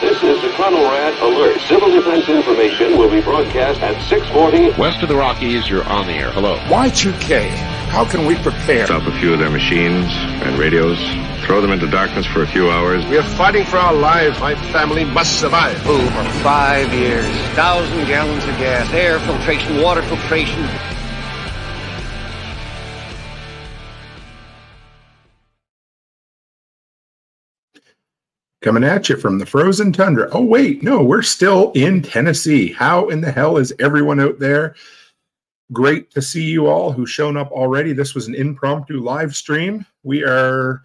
This is the Conelrad Alert. Civil defense information will be broadcast at 640. West of the Rockies, you're on the air. Hello. Y2K, how can we prepare? Stop a few of their machines and radios, throw them into darkness for a few hours. We are fighting for our lives. My family must survive. For five years, thousand gallons of gas, air filtration, water filtration. Coming at you from the frozen tundra. Oh, wait, no, we're still in Tennessee. How in the hell is everyone out there? Great to see you all who've shown up already. This was an impromptu live stream. We are,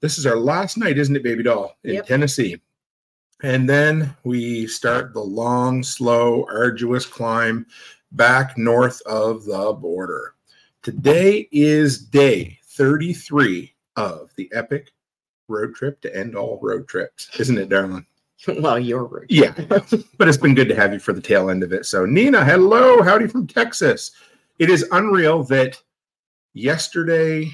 this is our last night, isn't it, baby doll, in Yep. Tennessee. And then we start the long, slow, arduous climb back north of the border. Today is day 33 of the epic road trip to end all road trips, isn't it, darling? well, you're rude. Yeah, but it's been good to have you for the tail end of it. So, Nina, hello, howdy from Texas. It is unreal that yesterday,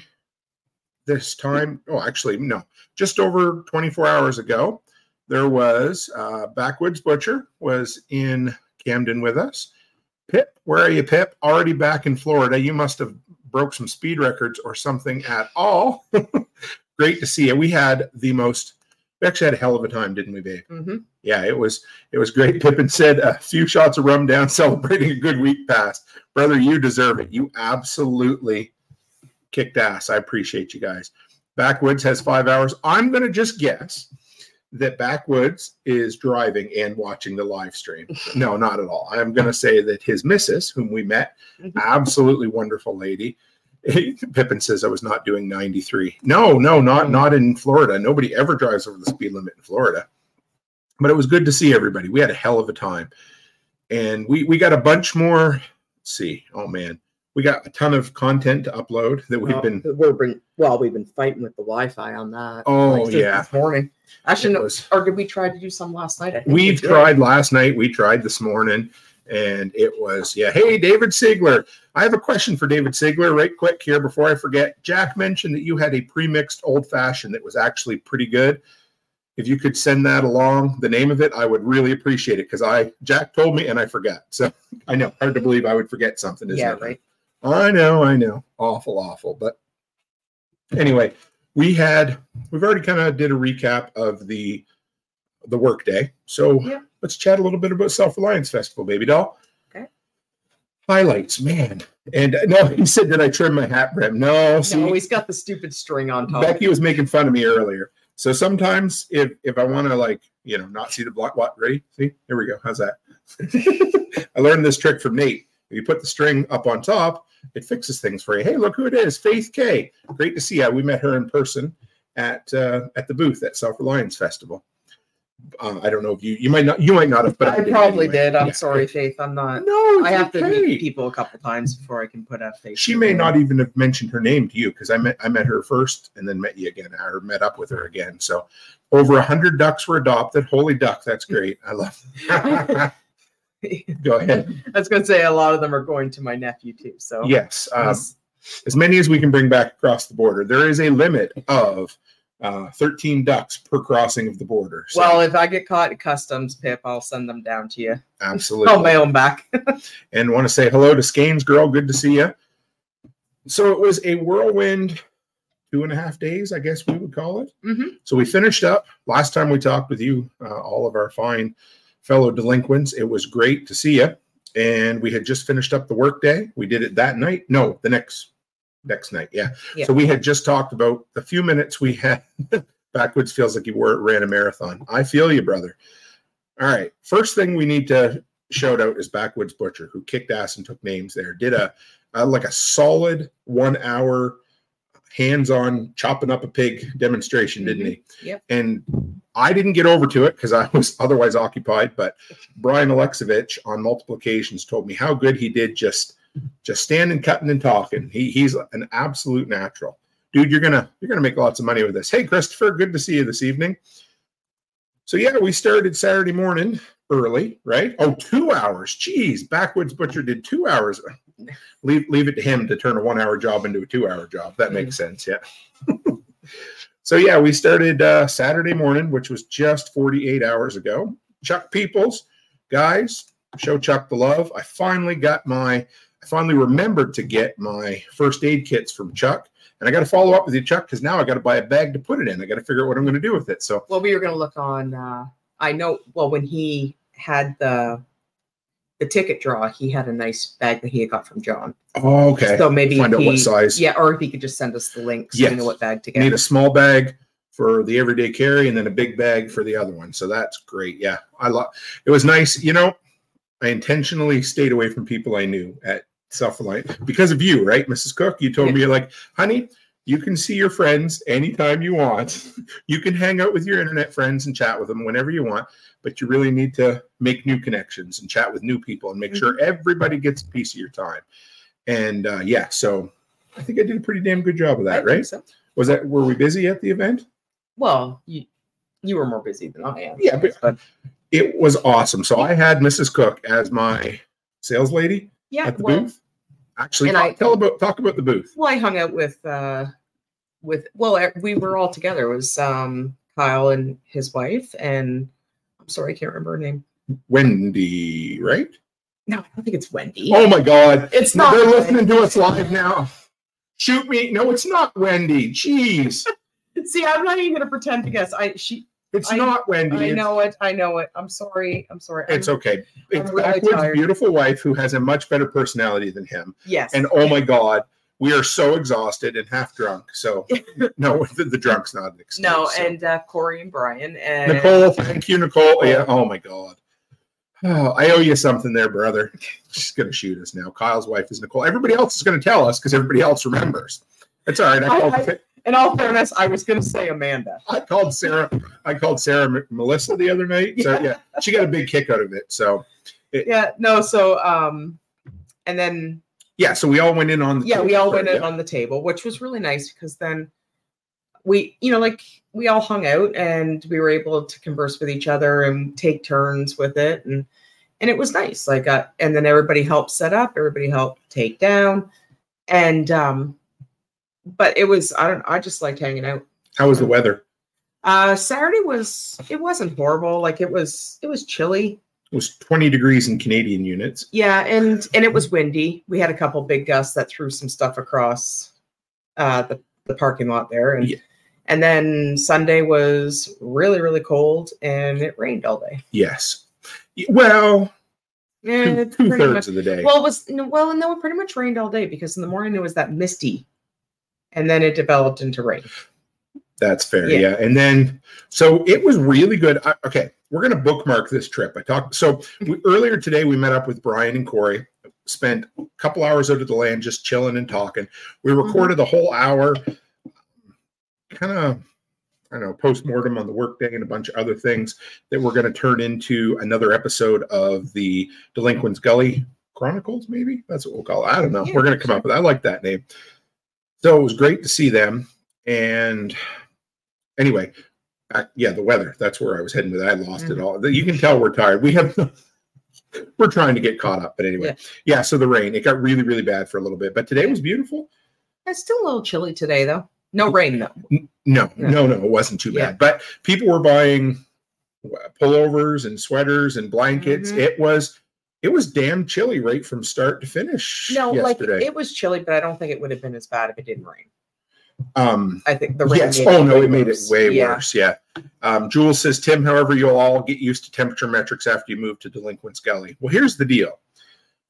this time, oh, actually, no, just over 24 hours ago, there was uh, Backwoods Butcher was in Camden with us. Pip, where are you, Pip? Already back in Florida. You must have broke some speed records or something at all. Great to see you. We had the most. We actually had a hell of a time, didn't we, babe? hmm yeah, it was it was great. Pippin said a few shots of rum down, celebrating a good week past. Brother, you deserve it. You absolutely kicked ass. I appreciate you guys. Backwoods has five hours. I'm gonna just guess that Backwoods is driving and watching the live stream. No, not at all. I'm gonna say that his missus, whom we met, Mhm. absolutely wonderful lady. Pippin says I was not doing 93. No, no, not mm. not in Florida. Nobody ever drives over the speed limit in Florida but it was good to see everybody. We had a hell of a time, and we we got a bunch more. Let's see, oh man, we got a ton of content to upload that we've Well, been. we're been well, we've been fighting with the Wi-Fi on that. Oh, like, yeah. this morning. Actually, it no, was- or did we try to do some last night? I we We've did. tried last night. We tried this morning, and it was yeah. Hey, David Sigler, I have a question for David Sigler, right quick here before I forget. Jack mentioned that you had a pre-mixed old fashioned that was actually pretty good. If you could send that along, the name of it, I would really appreciate it because I Jack told me and I forgot. So I know hard to believe I would forget something. Isn't Yeah, it? right. I know, I know. Awful, awful. But anyway, we had we've already kind of did a recap of the the work day. So Yeah. let's chat a little bit about Self Reliance Festival, baby doll. Okay. Highlights, man. And uh, no, he said that I trimmed my hat brim. No, see, No, he's got the stupid string on top. Becky was making fun of me earlier. So sometimes if if I want to like, you know, not see the block what ready? See, here we go. How's that? I learned this trick from Nate. If you put the string up on top, it fixes things for you. Hey, look who it is, Faith K. Great to see you. We met her in person at uh, at the booth at Self Reliance Festival. Uh, I don't know if you you might not you might not have, but I probably anyway. did. I'm Yeah. sorry, Faith. I'm not. No, I have to meet people a couple times before I can put a face. She may not even have mentioned her name to you because I met I met her first and then met you again or met up with her again. So over a hundred ducks were adopted. Holy duck, that's great. I love. Go ahead. I was going to say a lot of them are going to my nephew too. So Yes, um, Yes. as many as we can bring back across the border. There is a limit of uh, thirteen ducks per crossing of the border. So well, if I get caught at customs, Pip, I'll send them down to you. absolutely. I'll mail them back. and want to say hello to Skanes girl. Good to see you. So it was a whirlwind two and a half days, I guess we would call it. Mhm. So we finished up last time we talked with you, uh, all of our fine fellow delinquents. It was great to see you. And we had just finished up the workday. We did it that night. No, the next next night. Yeah. Yeah. So we had just talked about the few minutes we had. Backwoods feels like you were ran a marathon. I feel you, brother. All right. First thing we need to shout out is Backwoods Butcher, who kicked ass and took names there. Did a, like a solid one hour hands-on chopping up a pig demonstration, didn't mm-hmm. he? Yep. And I didn't get over to it because I was otherwise occupied. But Brian Alexevich on multiple occasions told me how good he did just just standing, cutting, and talking. He he's an absolute natural. Dude, you're gonna you're gonna make lots of money with this. Hey Christopher, good to see you this evening. So yeah, we started Saturday morning early, right? Oh, two hours. Jeez, Backwoods Butcher did two hours. leave leave it to him to turn a one hour job into a two hour job. That makes sense. Yeah. so yeah, we started uh, Saturday morning, which was just 48 hours ago. Chuck Peoples, guys, show Chuck the love. I finally got my, finally remembered to get my first aid kits from Chuck. And I got to follow up with you, Chuck, because now I got to buy a bag to put it in. I got to figure out what I'm going to do with it. So, Well, we were gonna look on. uh I know. Well, when he had the the ticket draw, he had a nice bag that he had got from John. oh, okay. So maybe Find out he, what size. Yeah, or if he could just send us the link so we know what bag to get. Need a small bag for the everyday carry and then a big bag for the other one. So that's great. Yeah. I love it was nice. You know, I intentionally stayed away from people I knew at Self Reliant because of you, right, Mrs. Cook? You told me you're like, honey, you can see your friends anytime you want. you can hang out with your internet friends and chat with them whenever you want, but you really need to make new connections and chat with new people and make sure everybody gets a piece of your time. And uh, yeah, so I think I did a pretty damn good job of I that, think right? so. Was that were we busy at the event? Well, you you were more busy than I am. Yeah, but- but It was awesome. So I had Mrs. Cook as my sales lady yeah. at the well, booth. Actually, talk, I- tell about talk about the booth. well, I hung out with uh with well, e- we were all together. It was um Kyle and his wife, and I'm sorry, I can't remember her name. Wendy, right? No, I don't think it's Wendy. Oh my God! it's not. They're Wendy. listening to us live now. Shoot me! No, it's not Wendy. Jeez, See, I'm not even gonna pretend to guess. I she it's I- not Wendy. I It's- know it. I know it. I'm sorry. I'm sorry. It's I'm- okay. It's really tired. beautiful wife who has a much better personality than him. Yes. And oh my God, we are so exhausted and half drunk. So no, the, the drunk's not an excuse. no, so. and uh, Corey and Brian and Nicole, thank you, Nicole. Yeah. Oh my God. Oh, I owe you something there, brother. She's gonna shoot us now. Kyle's wife is Nicole. Everybody else is gonna tell us because everybody else remembers. It's all right. I I- called, I- In all fairness, I was gonna say Amanda. I called Sarah. I called Sarah M- Melissa the other night. So yeah, she got a big kick out of it. So Yeah. No. So um, and then yeah, so we all went in on the yeah, we all went in yeah. on the table, which was really nice because then we, you know, like we all hung out and we were able to converse with each other and take turns with it, and and it was nice. Like, uh, and then everybody helped set up, everybody helped take down, and um, but it was I don't I just liked hanging out. How was the weather? Uh, Saturday was it wasn't horrible. Like it was it was chilly. It was 20 degrees in Canadian units. Yeah, and and it was windy. We had a couple big gusts that threw some stuff across uh, the the parking lot there, and Yeah. and then Sunday was really really cold and it rained all day. Yes. Well, Yeah, two, two pretty thirds much- of the day. Well, it was well, and no, it pretty much rained all day because in the morning it was that misty, and then it developed into rain. That's fair. Yeah. Yeah. And then, so it was really good. I, okay. We're going to bookmark this trip. I talked, so we, earlier today, we met up with Brian and Corey, spent a couple hours out of the land just chilling and talking. We Mm-hmm. recorded the whole hour, kind of, I don't know, post mortem on the workday and a bunch of other things that we're going to turn into another episode of the Delinquents Gully Chronicles, maybe that's what we'll call it. I don't know. Yeah, we're going to come up with I like that name. So it was great to see them. And anyway, uh, yeah, the weather. That's where I was heading with it. I lost Mm-hmm. it all. You can tell we're tired. We have, we're trying to get caught up. But anyway, Yeah. yeah. So the rain, it got really, really bad for a little bit. But today was beautiful. It's still a little chilly today though. No rain though. No, Yeah. no, no, it wasn't too bad. Yeah. But people were buying pullovers and sweaters and blankets. Mhm. It was, it was damn chilly right from start to finish. No, yesterday. like it was chilly, but I don't think it would have been as bad if it didn't rain. um, I think the rain. yes. Oh no, it made it way Yeah. worse. Yeah. Um, Jules says, Tim, however, you'll all get used to temperature metrics after you move to Delinquents Gully. Well, here's the deal.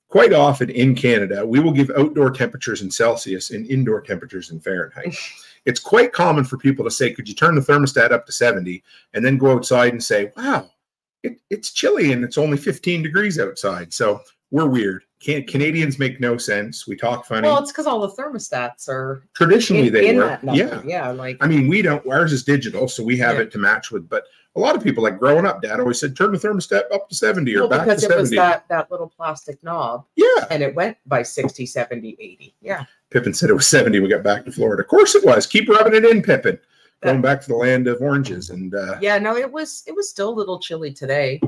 Quite often in Canada, we will give outdoor temperatures in Celsius and indoor temperatures in Fahrenheit. it's quite common for people to say, Could you turn the thermostat up to 70 and then go outside and say, Wow, it, it's chilly and it's only 15 degrees outside. So we're weird. Can, Canadians make no sense. We talk funny. Well, it's because all the thermostats are Traditionally, in, they in were. Yeah. yeah, like I mean, we don't. Ours is digital, so we have Yeah. it to match with. But a lot of people, like growing up, Dad always said, "Turn the thermostat up to seventy or well, back to because it was 70. that that little plastic knob, Yeah, and it went by 60, 70, 80. Yeah, Pippin said it was seventy. We got back to Florida. Of course, it was. Keep rubbing it in, Pippin. Going back to the land of oranges, and uh, yeah. No, it was it was still a little chilly today,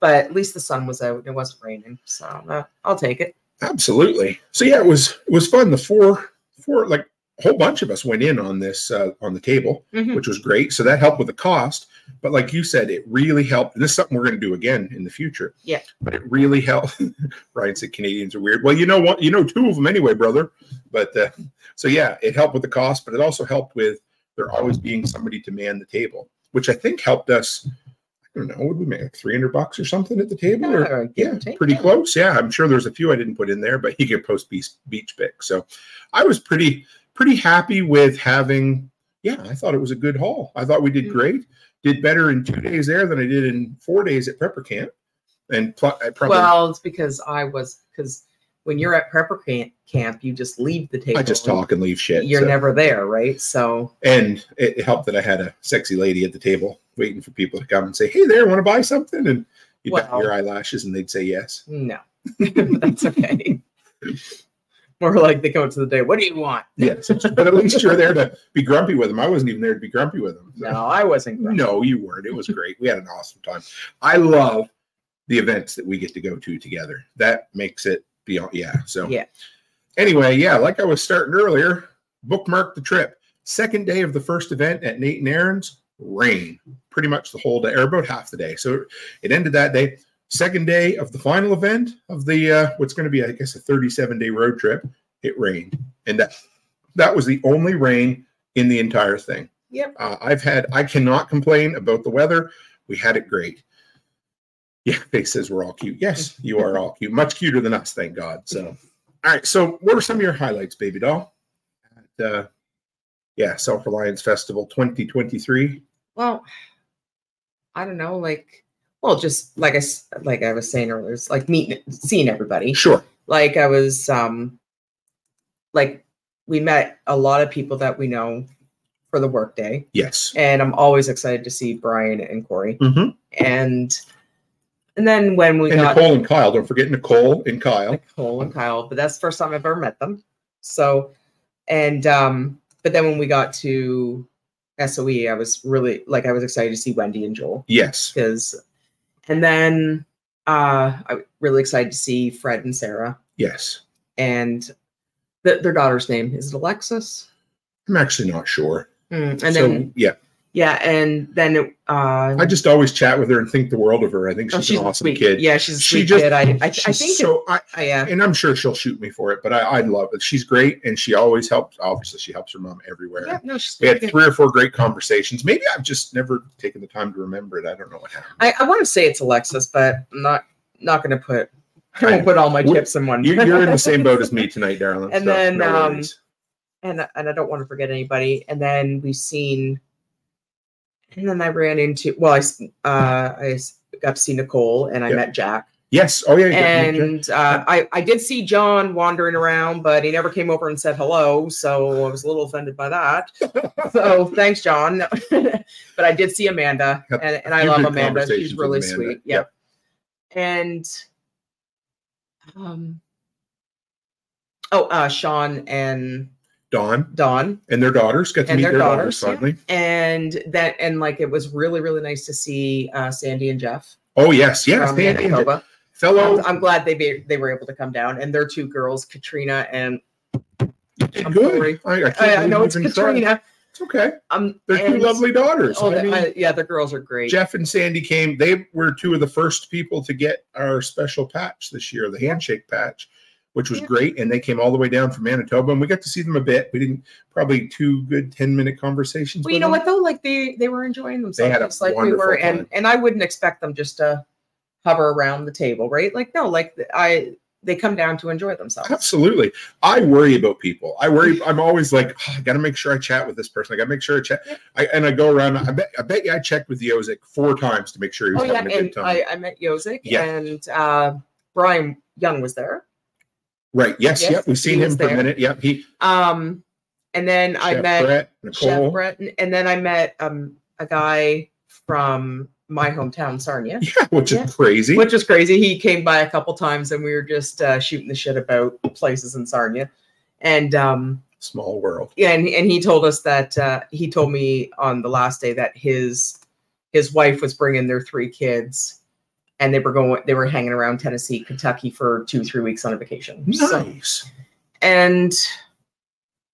but at least the sun was out. It wasn't raining, so uh, I'll take it. Absolutely. So yeah, it was it was fun. The four four like a whole bunch of us went in on this uh, on the table, Mhm. which was great. So that helped with the cost. But like you said, it really helped. And this is something we're going to do again in the future. Yeah. But it really helped. Ryan said Canadians are weird. Well, you know what? You know two of them anyway, brother. But uh, so yeah, it helped with the cost, but it also helped with there always being somebody to man the table, which I think helped us. I don't know. Would we make like three hundred bucks or something at the table? Yeah, give yeah, pretty yeah. close. Yeah, I'm sure there's a few I didn't put in there, but he could post beach beach pics. So I was pretty pretty happy with having. Yeah, I thought it was a good haul. I thought we did Mm. great. Did better in two days there than I did in four days at Prepper Camp, and pl- I probably Well, it's because I was because when you're at prepper camp, camp, you just leave the table. I just talk and leave shit. You're so- never there, right? So and it, helped that I had a sexy lady at the table waiting for people to come and say, "Hey, there, want to buy something?" And you dot Well- your eyelashes, and they'd say yes. no, that's okay. More like they come up to the day. What do you want? Yes, but at least you're there to be grumpy with them. I wasn't even there to be grumpy with them. so- No, I wasn't. grumpy. No, you weren't. It was great. We had an awesome time. I love the events that we get to go to together. That makes it beyond. Yeah. So Yeah. Anyway, yeah, like I was starting earlier, bookmark the trip. Second day of the first event at Nate and Aaron's, rain pretty much the whole day, or about half the day. So it ended that day. Second day of the final event of the uh, what's going to be, I guess, a 37 day road trip. It rained, and that that was the only rain in the entire thing. Yep. Uh, I've had, I cannot complain about the weather. We had it great. Yeah, Faith says we're all cute. Yes, you are all cute. Much cuter than us, thank God. So, all right. So, what are some of your highlights, baby doll? At, uh, yeah, Self Reliance Festival 2023. Well, I don't know. Like, well, just like I like I was saying earlier, it's like meeting, seeing everybody. Sure. Like I was, um, like we met a lot of people that we know for the workday, Yes. and I'm always excited to see Brian and Corey. Mm-hmm. And and then when we And got Nicole and Kyle. Don't forget Nicole and Kyle. Nicole and Kyle, but that's the first time I've ever met them. So, and um, but then when we got to SOE, I was really like I was excited to see Wendy and Joel Yes. because, and then uh, I really excited to see Fred and Sarah Yes. and the, their daughter's name is it Alexis, I'm actually not sure. Mm, and so, then yeah, yeah, and then it, uh, I just always chat with her and think the world of her. I think oh, she's, an awesome sweet. kid. Yeah, she's a She sweet just- kid. I I, I think so. I, it, uh, yeah. and I'm sure she'll shoot me for it, but I, I love it. She's great, and she always helps. Obviously, she helps her mom everywhere. Yeah, no, she's We had good. three or four great conversations. Maybe I've just never taken the time to remember it. I don't know what happened. I, I want to say it's Alexis, but I'm not not going to put. I I- won't put all my chips in one. You, you're in the same boat as me tonight, darling. And so then, no um, and and I don't want to forget anybody. And then we've seen, and then I ran into. Well, I uh, I got to see Nicole, and I Yeah. met Jack, yes. Oh yeah. yeah, yeah. and uh, I I did see John wandering around, but he never came over and said hello, so I was a little offended by that. so thanks, John. but I did see Amanda, and, and I love Amanda. She's really Amanda. sweet. Yep. Yep. And um oh uh Sean and Dawn Dawn and their daughters got to And meet their their, daughters, daughters, yeah. and that and like it was really really nice to see uh Sandy and Jeff Oh yes, yes. from They had fellow. I'm, I'm glad they be, they were able to come down and their two girls Katrina and I'm good. sorry. I, I, I, I know it's. Katrina It's okay. um They're two lovely daughters. oh I mean, uh, yeah the girls are great Jeff and Sandy came. They were two of the first people to get our special patch this year, the handshake patch, which was Yeah. great. And they came all the way down from Manitoba, and we got to see them a bit. We didn't probably two good ten minute conversations. Well, you know them. what though? Like they they were enjoying themselves had a just like we were, and time. and I wouldn't expect them just to hover around the table, right? Like no, like I they come down to enjoy themselves. Absolutely. I worry about people. I worry. I'm always like, "Oh, I got to make sure I chat with this person. I got to make sure I chat. Yeah. I, and I go around. I bet. I bet you I checked with Yozik four times to make sure he was Oh yeah, having a and good time. I, I met Yozik Yeah. and uh, Brian Young was there. Right. Yes. Yes, yep. We've seen him for a minute. Yep. He. Um, and then I Chef met Brett, Chef Brett, and, and then I met um a guy from my hometown, Sarnia, Yeah, which Yeah. is crazy. which is crazy. He came by a couple times, and we were just uh, shooting the shit about places in Sarnia, and um, Small world. yeah, and, and he told us that uh, he told me on the last day that his his wife was bringing their three kids and they were going they were hanging around Tennessee, Kentucky for two three weeks on a vacation. So- Nice. and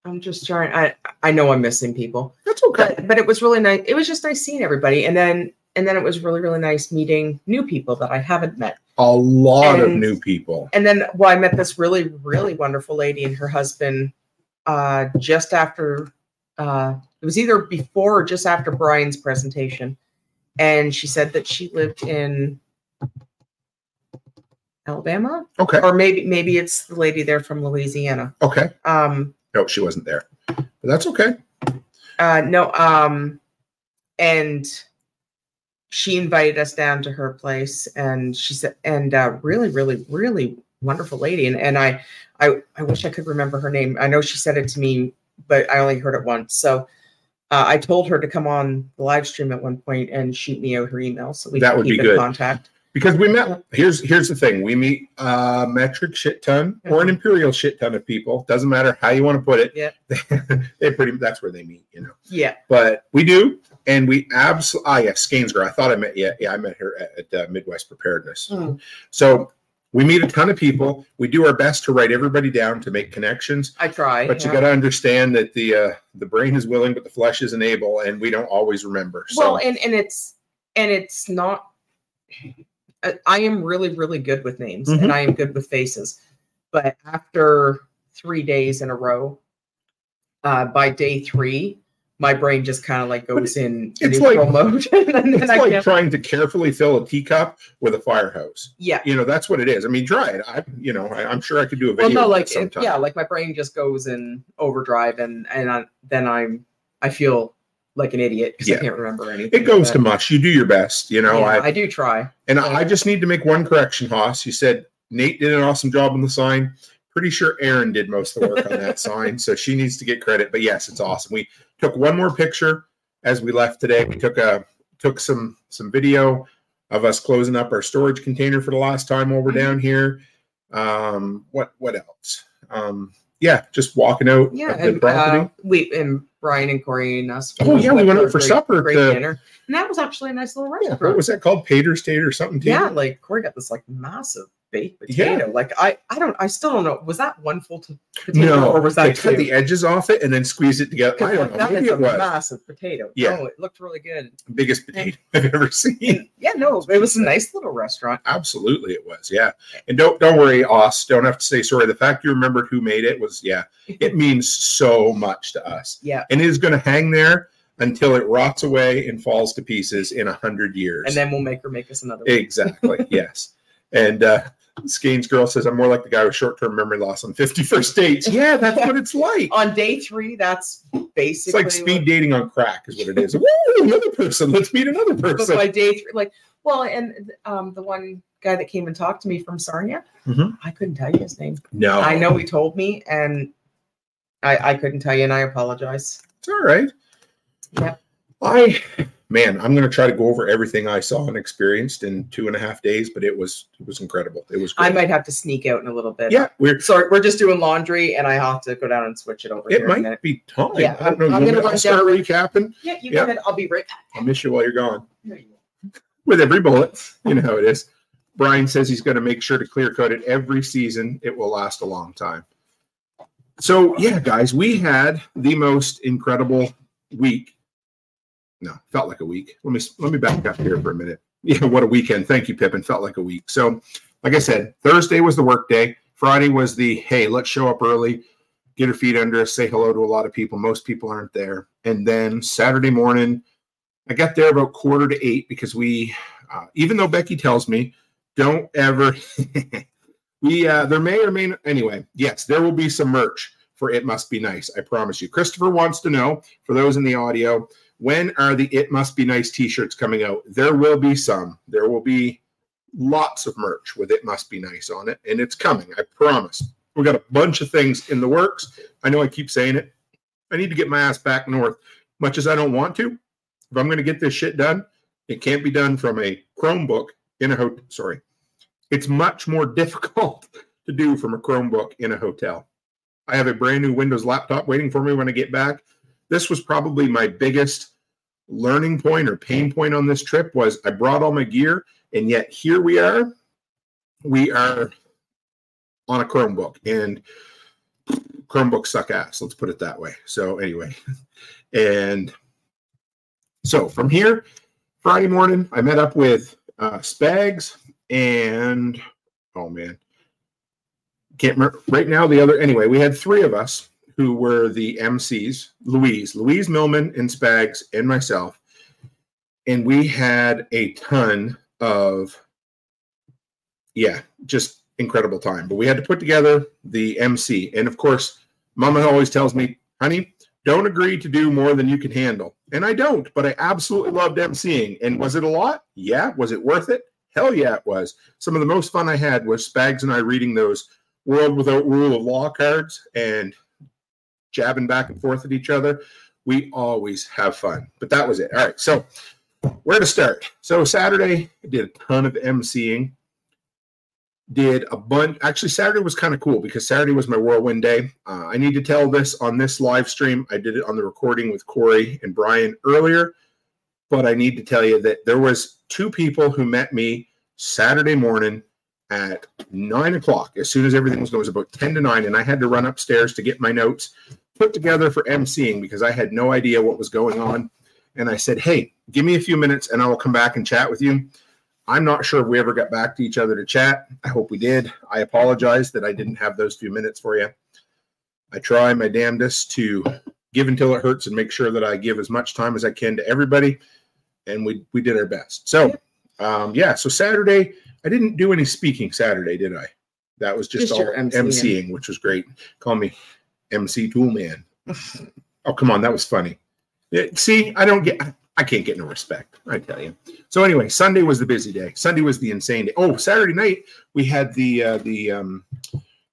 I'm just trying. I I know I'm missing people, That's okay. but but it was really nice. It was just nice seeing everybody, and then and then it was really really nice meeting new people that I haven't met. A lot of new people. And then well, I met this really really wonderful lady and her husband uh, just after. Uh, it was either before or just after Brian's presentation, and she said that she lived in Alabama, Okay. or maybe maybe it's the lady there from Louisiana. Okay. Um, No, she wasn't there. But that's okay. Uh, no, um, and she invited us down to her place, and she said, and uh, really, really, really wonderful lady, and and I, I, I wish I could remember her name. I know she said it to me, but I only heard it once. So uh, I told her to come on the live stream at one point and shoot me out her email so we That can would keep be in good. contact. Because we met here's here's the thing. We meet a metric shit ton or an Mhm. imperial shit ton of people. Doesn't matter how you want to put it. Yeah. they pretty that's where they meet, you know. Yeah, But we do, and we absolutely ah yeah, Skainsgar. I thought I met yeah, yeah, I met her at, at uh, Midwest Preparedness. Mm. So we meet a ton of people. We do our best to write everybody down to make connections. I try. But you got to understand that the uh, the brain is willing, but the flesh isn't able, and we don't always remember. So well and and it's and it's not I- am really really good with names Mhm. and i am good with faces but after three days in a row uh by day three my brain just kind of like goes in it's neutral like- mode and it's I like can't- trying to carefully fill a teacup with a fire hose. yeah You know, that's what it is. I mean, try it. I, you know, I, I'm sure I could do a video. well no like it, yeah like my brain just goes in overdrive and and I, then i'm i feel like an idiot because Yeah. i can't remember anything it goes to much. You do your best. You know, yeah, I I do try and I just need to make one correction, Haas. You said Nate did an awesome job on the sign. Pretty sure Aaron did most of the work on that sign, so she needs to get credit. But yes, it's awesome. We took one more picture as we left today. We took a took some some video of us closing up our storage container for the last time while we're Mhm. down here. Um, what what else? Um, yeah, just walking out Yeah, and uh, we and Brian and Corey and us. Oh, yeah, we went out for great- supper Great dinner, and that was actually a nice little yeah, restaurant. what was that called? Pater's State or something? Yeah, like Corey got this like massive baked Yeah. Like I, I don't, I still don't know. Was that one full t- potato No, or was that they that cut the edges off it and then squeeze it together? I don't know. Maybe is it a was massive potato. Yeah. Oh, it looked really good. biggest potato I've ever seen. And, yeah, no, it was a nice little restaurant. Absolutely, it was. Yeah, and don't don't worry, Oss. Don't have to say sorry. The fact you remembered who made it was yeah. It means so much to us, Yeah, and it is going to hang there until it rots away and falls to pieces in a hundred years. and then we'll make her make us another. one. exactly, yes. And uh, Skane's girl says, "I'm more like the guy with short-term memory loss on 51st dates." Yeah, that's what it's like. On day three, that's It's like speed what- dating on crack, is what it is. Woo, another person. Let's meet another but person. by day three, like, well, and um, the one guy that came and talked to me from Sarnia, Mhm. I couldn't tell you his name. No, I know he told me, and I I couldn't tell you, and I apologize. It's all right. Yep. I man, I'm gonna try to go over everything I saw and experienced in two and a half days, but it was it was incredible. It was Great. I might have to sneak out in a little bit. yeah, we're Sorry, we're just doing laundry, and I have to go down and switch it over. it might be time. Yeah, I don't know. I'm- I'm gonna want me run to start recapping. Yeah, you Yeah. go ahead. I'll be right back. I'll miss you while you're gone. You. With every bullet, you know how it is. Brian says he's going to make sure to clear cut it every season. It will last a long time. So yeah, guys, we had the most incredible week. No, felt like a week. Let me let me back up here for a minute. Yeah, what a weekend. Thank you, Pippin. Felt like a week. So, like I said, Thursday was the work day. Friday was the hey, let's show up early, get our feet under us, say hello to a lot of people. Most people aren't there. And then Saturday morning, I got there about quarter to eight because we, uh, even though Becky tells me, don't ever. we uh, there may or may not, anyway. Yes, there will be some merch for It Must Be Nice. I promise you. Christopher wants to know for those in the audio when are the It Must Be Nice T-shirts coming out? There will be some. There will be lots of merch with It Must Be Nice on it, and it's coming. I promise. We got a bunch of things in the works. I know I keep saying it. I need to get my ass back north, much as I don't want to. If I'm going to get this shit done, it can't be done from a Chromebook in a hotel. Sorry, it's much more difficult to do from a Chromebook in a hotel. I have a brand new Windows laptop waiting for me when I get back. This was probably my biggest learning point or pain point on this trip was I brought all my gear And yet here we are. We are on a Chromebook, and Chromebooks suck ass. Let's put it that way. So anyway, and so from here, Friday morning, I met up with uh, Spags and oh man, can't remember right now. The other anyway, we had three of us who were the MCs: Louise, Louise Millman, and Spags, and myself, and we had a ton of yeah, just incredible time. But we had to put together the MC, and of course, Mama always tells me, "Honey, don't agree to do more than you can handle." And I don't, but I absolutely loved MCing. And was it a lot? Yeah. Was it worth it? Hell yeah, it was. Some of the most fun I had was Spags and I reading those World Without Rule of Law cards and jabbing back and forth at each other. We always have fun. But that was it. All right. So, where to start? So, Saturday, I did a ton of MCing. Did a bunch. Actually, Saturday was kind of cool because Saturday was my whirlwind day. Uh, I need to tell this on this live stream. I did it on the recording with Corey and Brian earlier, but I need to tell you that there was two people who met me Saturday morning at nine o'clock. As soon as everything was going, it was about ten to nine, and I had to run upstairs to get my notes put together for emceeing because I had no idea what was going on. And I said, "Hey, give me a few minutes, and I will come back and chat with you." I'm not sure if we ever got back to each other to chat. I hope we did. I apologize that I didn't have those few minutes for you. I try my damnedest to give until it hurts and make sure that I give as much time as I can to everybody. And we we did our best. So um, yeah, so Saturday, I didn't do any speaking Saturday, did I? That was just, Just all MCing. MCing, which was great. Call me MC Toolman. oh, come on, that was funny. See, I don't get, I can't get no respect. I tell you. So anyway, Sunday was the busy day. Sunday was the insane day. Oh, Saturday night we had the uh, the um,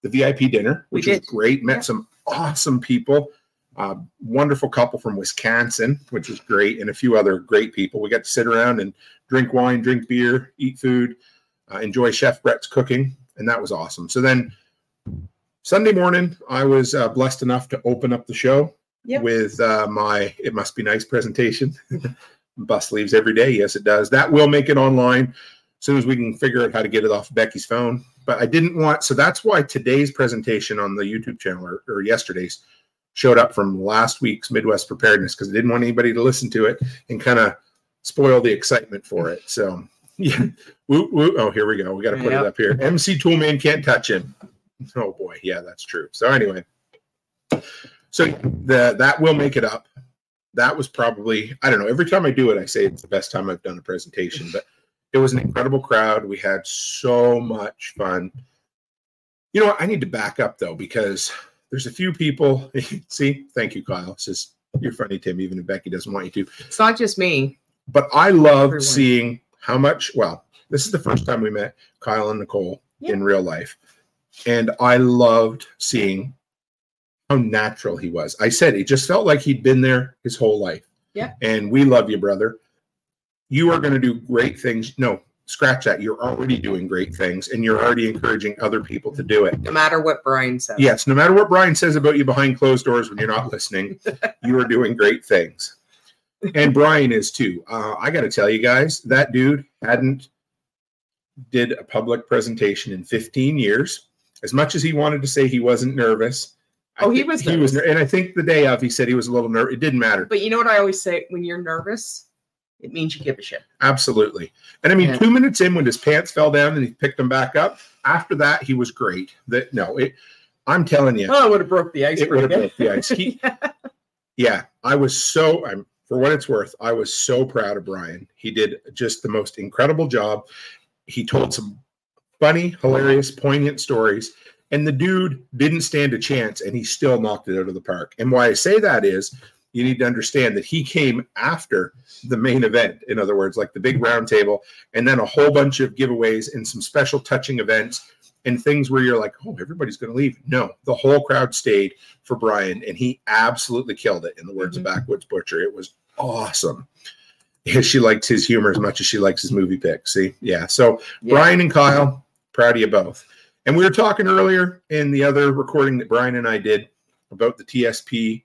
the VIP dinner, which was great. Met Yeah. some awesome people. Uh, wonderful couple from Wisconsin, which was great, and a few other great people. We got to sit around and drink wine, drink beer, eat food, uh, enjoy Chef Brett's cooking, and that was awesome. So then Sunday morning, I was uh, blessed enough to open up the show Yep. with uh, my "It Must Be Nice" presentation. Bus leaves every day. Yes, it does. That will make it online as soon as we can figure out how to get it off Becky's phone. But I didn't want, so that's why today's presentation on the YouTube channel or, or yesterday's showed up from last week's Midwest Preparedness because I didn't want anybody to listen to it and kind of spoil the excitement for it. So, yeah. Woo, woo. Oh, here we go. We got to put Yep. it up here. MC Toolman can't touch him. Oh boy, yeah, that's true. So anyway, so the that will make it up. That was probably I don't know. Every time I do it, I say it's the best time I've done a presentation. But it was an incredible crowd. We had so much fun. You know what? I need to back up though because there's a few people. See, thank you, Kyle. Just you're funny, Tim. Even if Becky doesn't want you to It's not just me. but I love seeing how much. Well, this is the first time we met Kyle and Nicole Yeah. in real life, and I loved seeing how natural he was. I said it just felt like he'd been there his whole life. Yeah. And we love you, brother. You are going to do great things. No, scratch that. You're already doing great things, and you're already encouraging other people to do it. No matter what Brian says. Yes, no matter what Brian says about you behind closed doors when you're not listening, you are doing great things. And Brian is too. Uh, I got to tell you guys, that dude hadn't did a public presentation in 15 years. As much as he wanted to say he wasn't nervous, I Oh, he think was He was, and I think the day of, he said he was a little nervous. It didn't matter. But you know what I always say? When you're nervous, it means you give a shit. Absolutely. And I mean, Yeah. two minutes in, when his pants fell down and he picked them back up, after that, he was great. That no, it. I'm telling you, Oh, I would have broke the ice. it for would have broke the ice. He, yeah, I was so. I'm for what it's worth. I was so proud of Brian. He did just the most incredible job. He told some funny, hilarious, poignant stories, and the dude didn't stand a chance, and he still knocked it out of the park. And why I say that is, you need to understand that he came after the main event. In other words, like the big round table, and then a whole bunch of giveaways and some special touching events and things where you're like, oh, everybody's going to leave. No, the whole crowd stayed for Brian, and he absolutely killed it. In the words Mhm. of Backwoods Butcher, it was awesome. Yeah, she liked his humor as much as she likes his movie picks. See, yeah. So Yeah. Brian and Kyle, proud of you both. And we were talking earlier in the other recording that Brian and I did about the TSP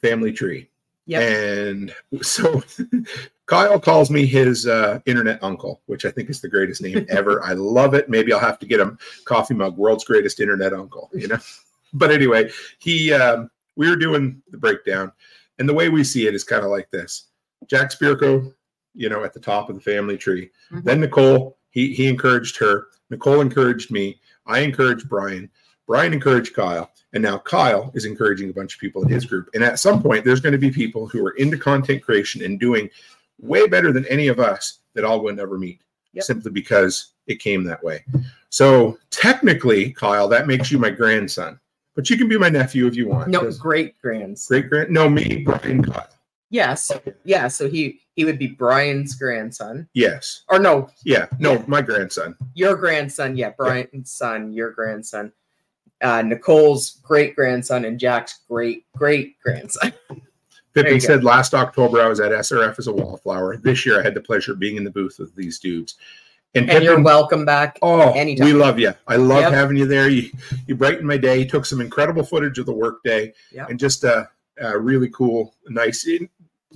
family tree. Yep. And so Kyle calls me his uh, internet uncle, which I think is the greatest name ever. I love it. Maybe I'll have to get him coffee mug, world's greatest internet uncle. You know. but anyway, he um, we were doing the breakdown, and the way we see it is kind of like this: Jack Spirko, you know, at the top of the family tree. Mhm. Then Nicole, he he encouraged her. Nicole encouraged me. I encouraged Brian. Brian encouraged Kyle, and now Kyle is encouraging a bunch of people in his group. And at some point, there's going to be people who are into content creation and doing way better than any of us that all will never meet, Yep. simply because it came that way. So technically, Kyle, that makes you my grandson, but you can be my nephew if you want. No, great grands. great grand. No, me, Brian, Kyle. Yes. Yeah. So he he would be Brian's grandson. Yes. Or no, Yeah. No, Yeah. my grandson. your grandson. Yeah, Brian's son, your grandson. Uh, Nicole's great grandson and Jack's great great grandson. Pippin you go. said last October I was at SRF as a wallflower. This year I had the pleasure of being in the booth with these dudes. And, And you're welcome back. Oh, anytime. we love you. I love Yep. having you there. You you brightened my day. You took some incredible footage of the workday Yep. and just a, a really cool, nice.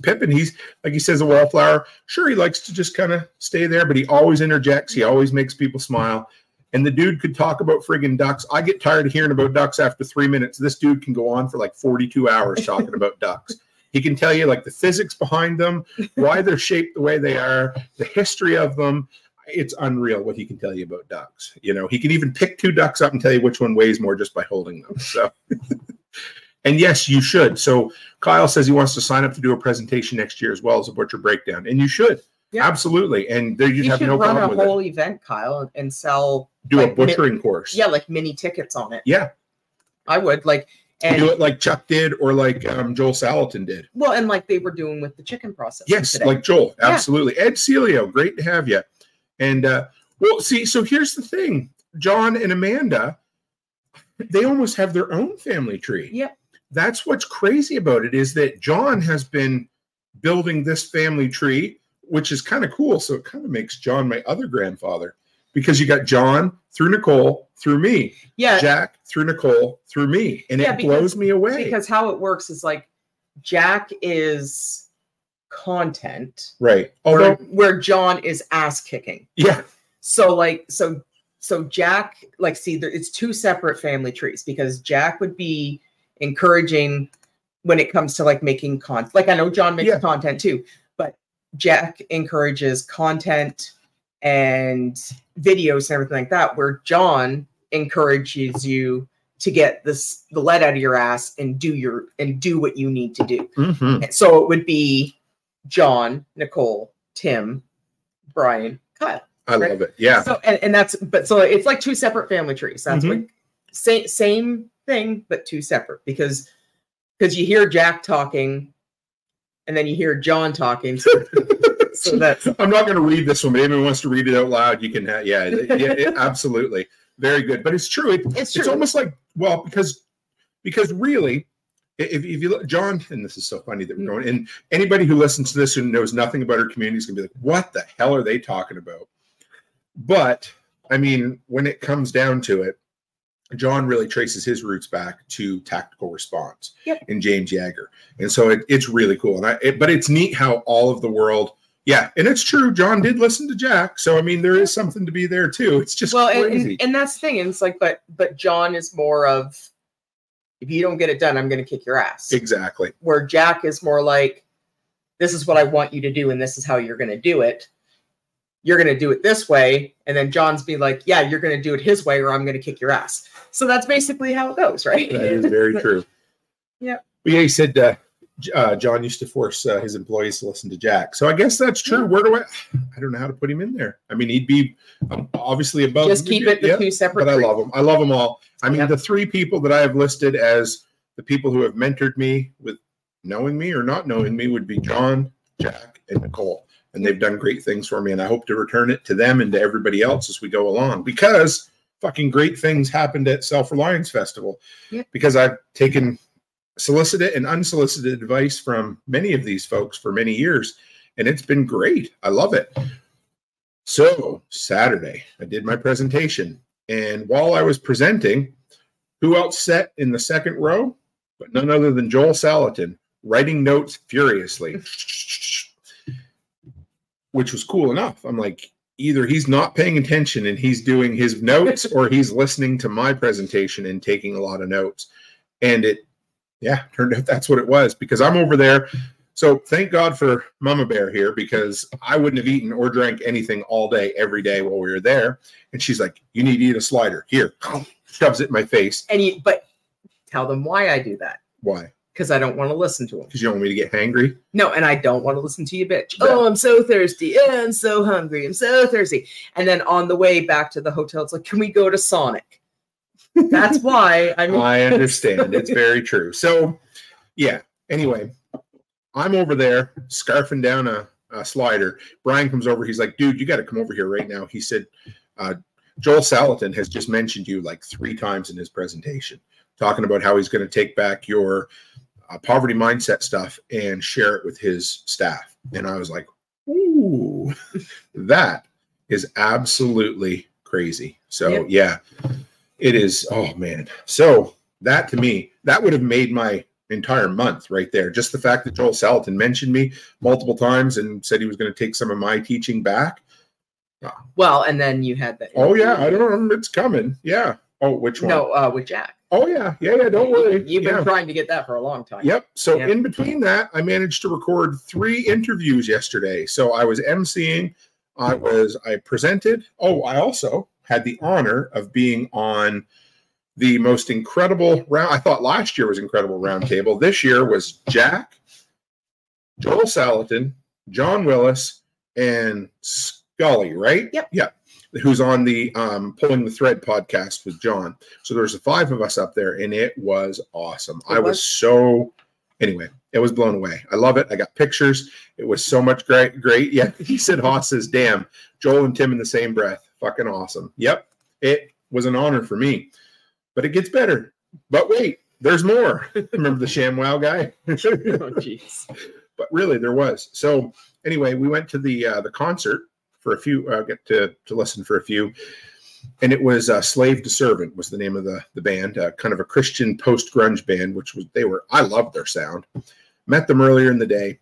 Pippin, he's like he says, a wallflower. Sure, he likes to just kind of stay there, but he always interjects. He always makes people smile. And the dude could talk about friggin' ducks. I get tired of hearing about ducks after three minutes. This dude can go on for like 42 hours talking about ducks. He can tell you like the physics behind them, why they're shaped the way they are, the history of them. It's unreal what he can tell you about ducks. You know, he can even pick two ducks up and tell you which one weighs more just by holding them. So, and yes, you should. So, Kyle says he wants to sign up to do a presentation next year as well as a butcher breakdown, and you should. Yeah. Absolutely. And there you'd You have should no run a problem with whole it. event, Kyle, and sell Do a like, mi- butchering course. yeah, like mini tickets on it. Yeah. I would like and do it like Chuck did or like um, Joel Salatin did. well, and like they were doing with the chicken process. Yes, today. like Joel. Yeah. Absolutely. Ed Celio, great to have you. And uh well, see, so here's the thing. John and Amanda, they almost have their own family tree. Yep. That's what's crazy about it is that John has been building this family tree, which is kind of cool. So it kind of makes John my other grandfather because you got John through Nicole through me, yeah, Jack through Nicole through me, and Yeah, it because- blows me away. because how it works is like Jack is content right. where, where John is ass kicking. yeah, So like so so Jack like see there it's two separate family trees because Jack would be encouraging when it comes to like making content. Like I know John makes Yeah. content too, but Jack encourages content and videos and everything like that where John encourages you to get this the lead out of your ass and do your and do what you need to do. Mhm. So it would be John, Nicole, Tim, Brian, Kyle. I Right. love it. Yeah. So and, and that's but so it's like two separate family trees. That's Mhm. what same same thing, but two separate because because you hear Jack talking and then you hear John talking. So, so that's I'm not going to read this one, but anyone wants to read it out loud, you can. ha- Yeah, yeah, it- absolutely, very good. But it's true. It, it's it's almost like well, because because really, if, if you look, John, and this is so funny that we're mm. going, and anybody who listens to this and knows nothing about our community is going to be like, what the hell are they talking about? But I mean, when it comes down to it, John really traces his roots back to tactical response Yep. and James Yeager, and so it, it's really cool. And I, it, but it's neat how all of the world, yeah, and it's true. John did listen to Jack, so I mean, there is something to be there too. It's just well and, crazy. and, and that's the thing. And it's like, but but John is more of if you don't get it done, I'm gonna kick your ass. exactly. where Jack is more like, this is what I want you to do, and this is how you're going to do it. You're going to do it this way. And then John's be like, yeah, you're going to do it his way, or I'm going to kick your ass. So that's basically how it goes, right? That is very true. Yep. But yeah, he said uh, uh, John used to force uh, his employees to listen to Jack. So I guess that's true. Where do I? I don't know how to put him in there. I mean, he'd be um, obviously above. Just keep it the yeah, two separate. But I love them. I love them all. I mean, Yep. the three people that I have listed as the people who have mentored me with knowing me or not knowing me would be John, Jack, and Nicole. And they've done great things for me. And I hope to return it to them and to everybody else as we go along because fucking great things happened at Self Reliance Festival. Yep. Because I've taken solicited and unsolicited advice from many of these folks for many years. And it's been great. I love it. So, Saturday, I did my presentation. And while I was presenting, who else sat in the second row? But none other than Joel Salatin, writing notes furiously. which was cool enough. I'm like, either he's not paying attention and he's doing his notes or he's listening to my presentation and taking a lot of notes. And it, yeah, turned out that's what it was because I'm over there. So thank God for Mama Bear here because I wouldn't have eaten or drank anything all day, every day while we were there. And she's like, You need to eat a slider. Here, shoves it in my face. And you, but tell them why I do that Why? Because I don't want to listen to them. Because you don't want me to get hangry? No, and I don't want to listen to you, bitch. Yeah. Oh, I'm so thirsty. Oh, I'm so hungry. I'm so thirsty. And then on the way back to the hotel, it's like, can we go to Sonic? That's why I'm. I understand. It's very true. So, yeah. Anyway, I'm over there scarfing down a, a slider. Brian comes over. He's like, dude, you got to come over here right now. He said, uh, Joel Salatin has just mentioned you like three times in his presentation, talking about how he's going to take back your uh, poverty mindset stuff and share it with his staff. And I was like, ooh, that is absolutely crazy. So, Yep. yeah, it is. Oh, man. So, that to me, that would have made my entire month right there. Just the fact that Joel Salatin mentioned me multiple times and said he was going to take some of my teaching back. Well, and then you had that. Oh, yeah, I don't know. It's coming. Yeah. Oh, which one? No, uh, with Jack. Oh, yeah. Yeah, yeah. Don't worry. You've been Yeah. trying to get that for a long time. Yep. So Yeah. in between that, I managed to record three interviews yesterday. So I was emceeing, I was I presented. Oh, I also had the honor of being on the most incredible round. I thought last year was incredible roundtable. This year was Jack, Joel Salatin, John Willis, and Scully. Right? Yep. Yeah. Who's on the um, Pulling the Thread podcast with John. So there's the five of us up there, and it was awesome. It I was was? so anyway, it was blown away. I love it. I got pictures. It was so much great. Great. Yeah. He said Haas says, damn, Joel and Tim in the same breath. Fucking awesome. Yep. It was an honor for me. But it gets better. But wait, there's more. Remember the ShamWow guy? Oh, jeez. but really there was. So anyway, we went to the uh, the concert for a few. Uh, get to to listen for a few, and it was uh, "Slave to Servant" was the name of the the band, uh, kind of a Christian post grunge band, which was they were. I loved their sound. Met them earlier in the day.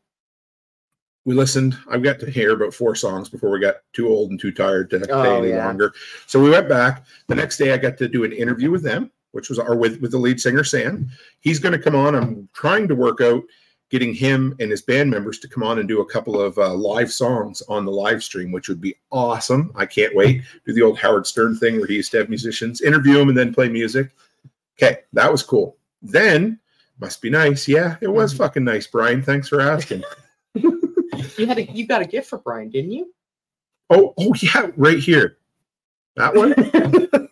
We listened. I got to hear about four songs before we got too old and too tired to stay Oh, any yeah. longer. So we went back. The next day, I got to do an interview with them, which was our with with the lead singer Sam. He's going to come on. I'm trying to work out getting him and his band members to come on and do a couple of uh, live songs on the live stream, which would be awesome. I can't wait. Do the old Howard Stern thing where he used to have musicians interview them and then play music. Okay, that was cool. Then must be nice. Yeah, it was Mhm. fucking nice, Brian. Thanks for asking. You had a you got a gift for Brian, didn't you? oh, oh yeah, right here. That one.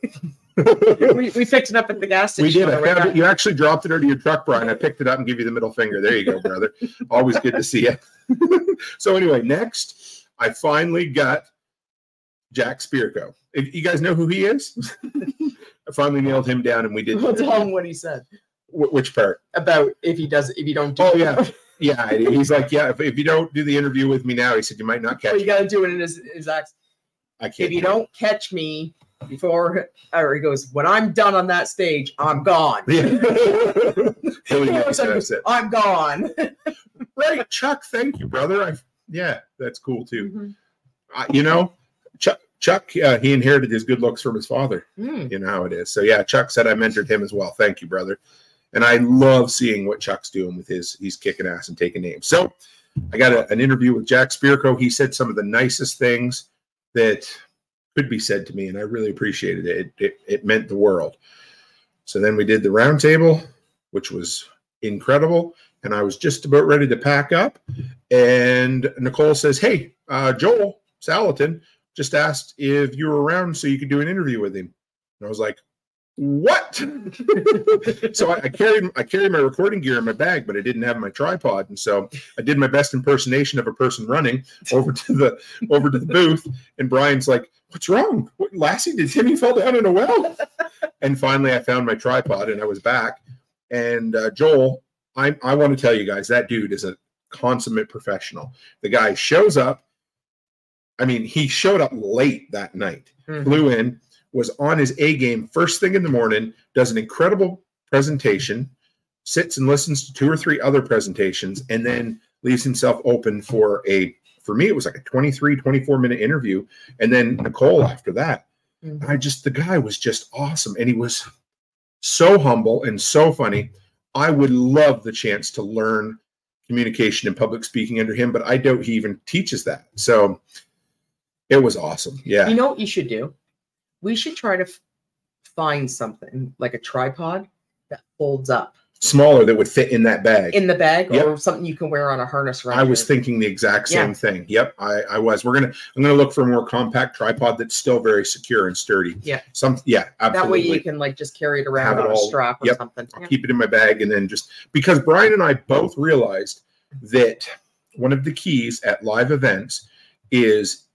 we, we picked it up at the gas station. We did. I found it. You actually dropped it out of your truck, Brian. I picked it up and give you the middle finger. There you go, brother. Always good to see you. so anyway, next, I finally got Jack Spirko. If you guys know who he is, I finally nailed him down, and we did. Well, tell him what he said Wh- Which part? about if he does if you don't do Oh, it. yeah. Yeah, he's like, yeah. If, if you don't do the interview with me now, he said you might not catch. Well, you me. got to do it in his, his accent. I can't. If you don't catch me before, or he goes, when I'm done on that stage, I'm gone. Yeah. He'll He get always you, said, that's it. I'm gone. Right, Chuck. Thank you, brother. I, yeah, that's cool too. Mhm. Uh, you know, Chuck. Chuck, uh, he inherited his good looks from his father. Mm. You know how it is. So yeah, Chuck said I mentored him as well. Thank you, brother. And I love seeing what Chuck's doing with his. He's kicking ass and taking names. So I got a, an interview with Jack Spirko. He said some of the nicest things that could be said to me, and I really appreciated it. It, it, it meant the world. So then we did the roundtable, which was incredible. And I was just about ready to pack up. And Nicole says, Hey, uh, Joel Salatin just asked if you were around so you could do an interview with him. And I was like, What? so I, I carried I carried my recording gear in my bag, but I didn't have my tripod. And so I did my best impersonation of a person running over to the over to the booth. And Brian's like, What's wrong? What, Lassie, did Timmy fall down in a well? And finally I found my tripod and I was back. And uh, Joel, I, I want to tell you guys that dude is a consummate professional. The guy shows up. I mean, he showed up late that night, Mhm. flew in, was on his A game first thing in the morning, does an incredible presentation, sits and listens to two or three other presentations, and then leaves himself open for a for me, it was like a 23, 24 minute interview. And then Nicole after that. Mhm. I just, the guy was just awesome. And he was so humble and so funny. I would love the chance to learn communication and public speaking under him, but I doubt he even teaches that. So it was awesome. Yeah. You know what you should do? We should try to f- find something like a tripod that folds up Smaller that would fit in that bag. in the bag Yep. or something you can wear on a harness right I was thinking the exact same Yeah. thing. Yep, I, I was. We're gonna I'm gonna look for a more compact tripod that's still very secure and sturdy. Yeah. Some yeah, absolutely. that way you can like just carry it around Have it on a strap or yep. something. I'll Yeah. keep it in my bag and then just because Brian and I both realized that one of the keys at live events is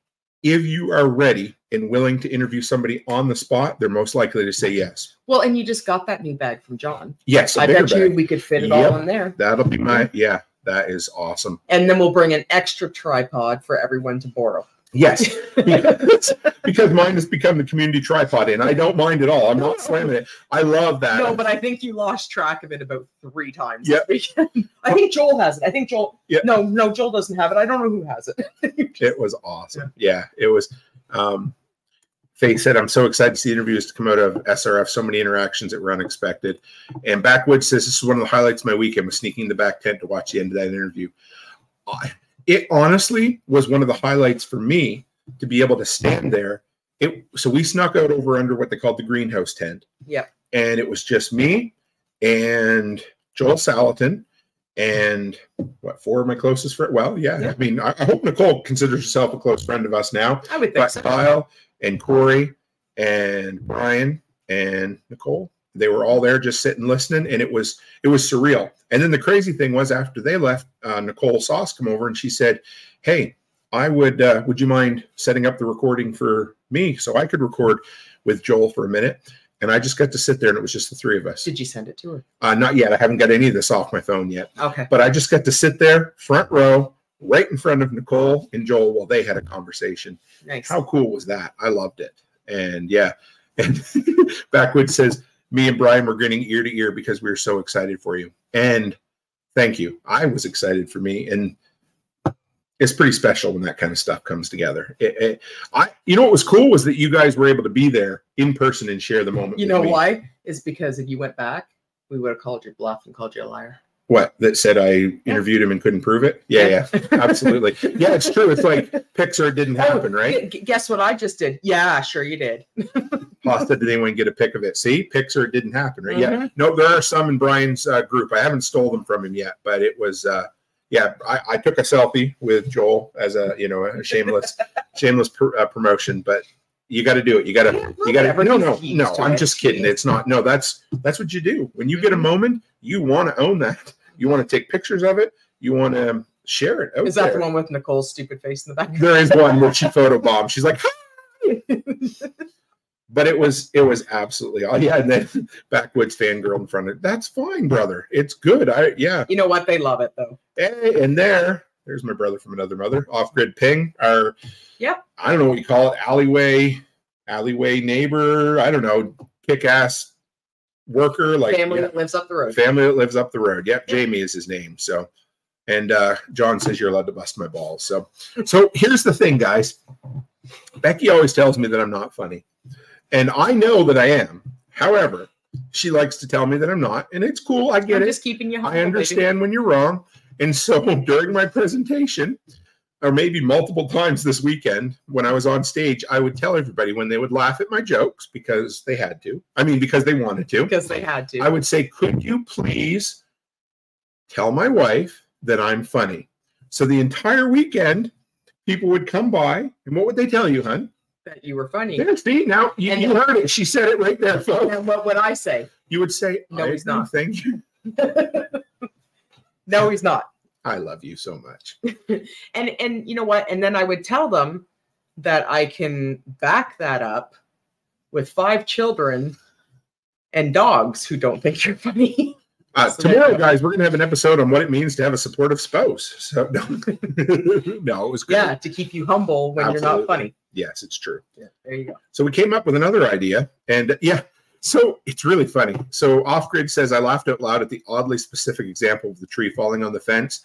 if you are ready and willing to interview somebody on the spot, they're most likely to say yes. Well, and you just got that new bag from John. Yes, I bet you we could fit it Yep. all in there. That'll be my yeah. That is awesome. And then we'll bring an extra tripod for everyone to borrow. Yes, because, because mine has become the community tripod, and I don't mind at all. I'm not slamming it. I love that. No, but I think you lost track of it about three times. Yep. I think Joel has it. I think Joel. Yep. No, no, Joel doesn't have it. I don't know who has it. it was awesome. Yeah, it was. Um, Faye said, "I'm so excited to see interviews to come out of SRF. So many interactions that were unexpected." And Backwoods says this is one of the highlights of my weekend was sneaking in the back tent to watch the end of that interview. It honestly was one of the highlights for me to be able to stand there. It so we snuck out over under what they called the greenhouse tent. Yep. And it was just me and Joel Salatin and what four of my closest friends. Well, yeah, Yeah. I mean, I, I hope Nicole considers herself a close friend of us now. I would think But so. Kyle and Corey and Brian and Nicole, they were all there just sitting listening, and it was it was surreal. And then the crazy thing was after they left, uh, Nicole Sauce come over and she said, "Hey, I would uh, would you mind setting up the recording for me so I could record with Joel for a minute?" And I just got to sit there, and it was just the three of us. Did you send it to her? Uh, not yet. I haven't got any of this off my phone yet Okay. but I just got to sit there, front row, right in front of Nicole and Joel while they had a conversation. Nice. How cool was that? I loved it. And yeah, and Backwood says, me and Brian were grinning ear to ear because we were so excited for you. And thank you. I was excited for me. And it's pretty special when that kind of stuff comes together. It, it- I, you know, what was cool was that you guys were able to be there in person and share the moment. You know me. why? Is because if you went back, we would have called you bluff and called you a liar. What that said I interviewed him and couldn't prove it? Yeah, yeah, absolutely. Yeah, it's true. It's like Pixar didn't happen, right? Gu- gu- guess what I just did? Yeah, sure you did. Pasta, did anyone get a pic of it? See, Pixar didn't happen, right? Yeah. Mhm. No, there are some in Brian's uh, group. I haven't stole them from him yet, but it was, uh, yeah, I, I took a selfie with Joel as a, you know, a shameless, shameless pr- uh, promotion, but you got to do it. You got to, you got to, no, no, no, I'm it. just kidding. It's not, no, that's, that's what you do. When you get a Mhm. moment, you want to own that. You want to take pictures of it. You want to share it. Is that there. the one with Nicole's stupid face in the back? There is one where she photobombed. She's like, "Hi." But it was it was absolutely oh yeah, and then backwoods fangirl in front of that's fine, brother. It's good. I yeah. You know what? They love it though. Hey, and there, there's my brother from another mother, off grid ping, our Yep. I don't know what you call it, alleyway, alleyway neighbor, I don't know, kick ass worker, like Family yeah, that lives up the road. family that lives up the road. Yep, Jamie is his name. So, and uh, John says you're allowed to bust my balls. So, so here's the thing, guys. Becky always tells me that I'm not funny, and I know that I am. However, she likes to tell me that I'm not, and it's cool. I get I'm it. just keeping you humble. I baby. understand when you're wrong. And so during my presentation, or maybe multiple times this weekend when I was on stage, I would tell everybody when they would laugh at my jokes because they had to. I mean, because they wanted to. because they had to. I would say, could you please tell my wife that I'm funny? So the entire weekend, people would come by, and what would they tell you, hun? That you were funny. Yeah, see, now you, And- you heard it. She said it right there, folks. And what would I say? You would say, No, he's not. Thank you. No, he's not. I love you so much. And and you know what? And then I would tell them that I can back that up with five children and dogs who don't think you're funny. Uh, So tomorrow, guys, we're gonna have an episode on what it means to have a supportive spouse. So no, no, it was good. yeah, to keep you humble when you're not funny. Yes, it's true. Yeah, there you go. So we came up with another idea, and uh, yeah, so it's really funny. So off grid says I laughed out loud at the oddly specific example of the tree falling on the fence.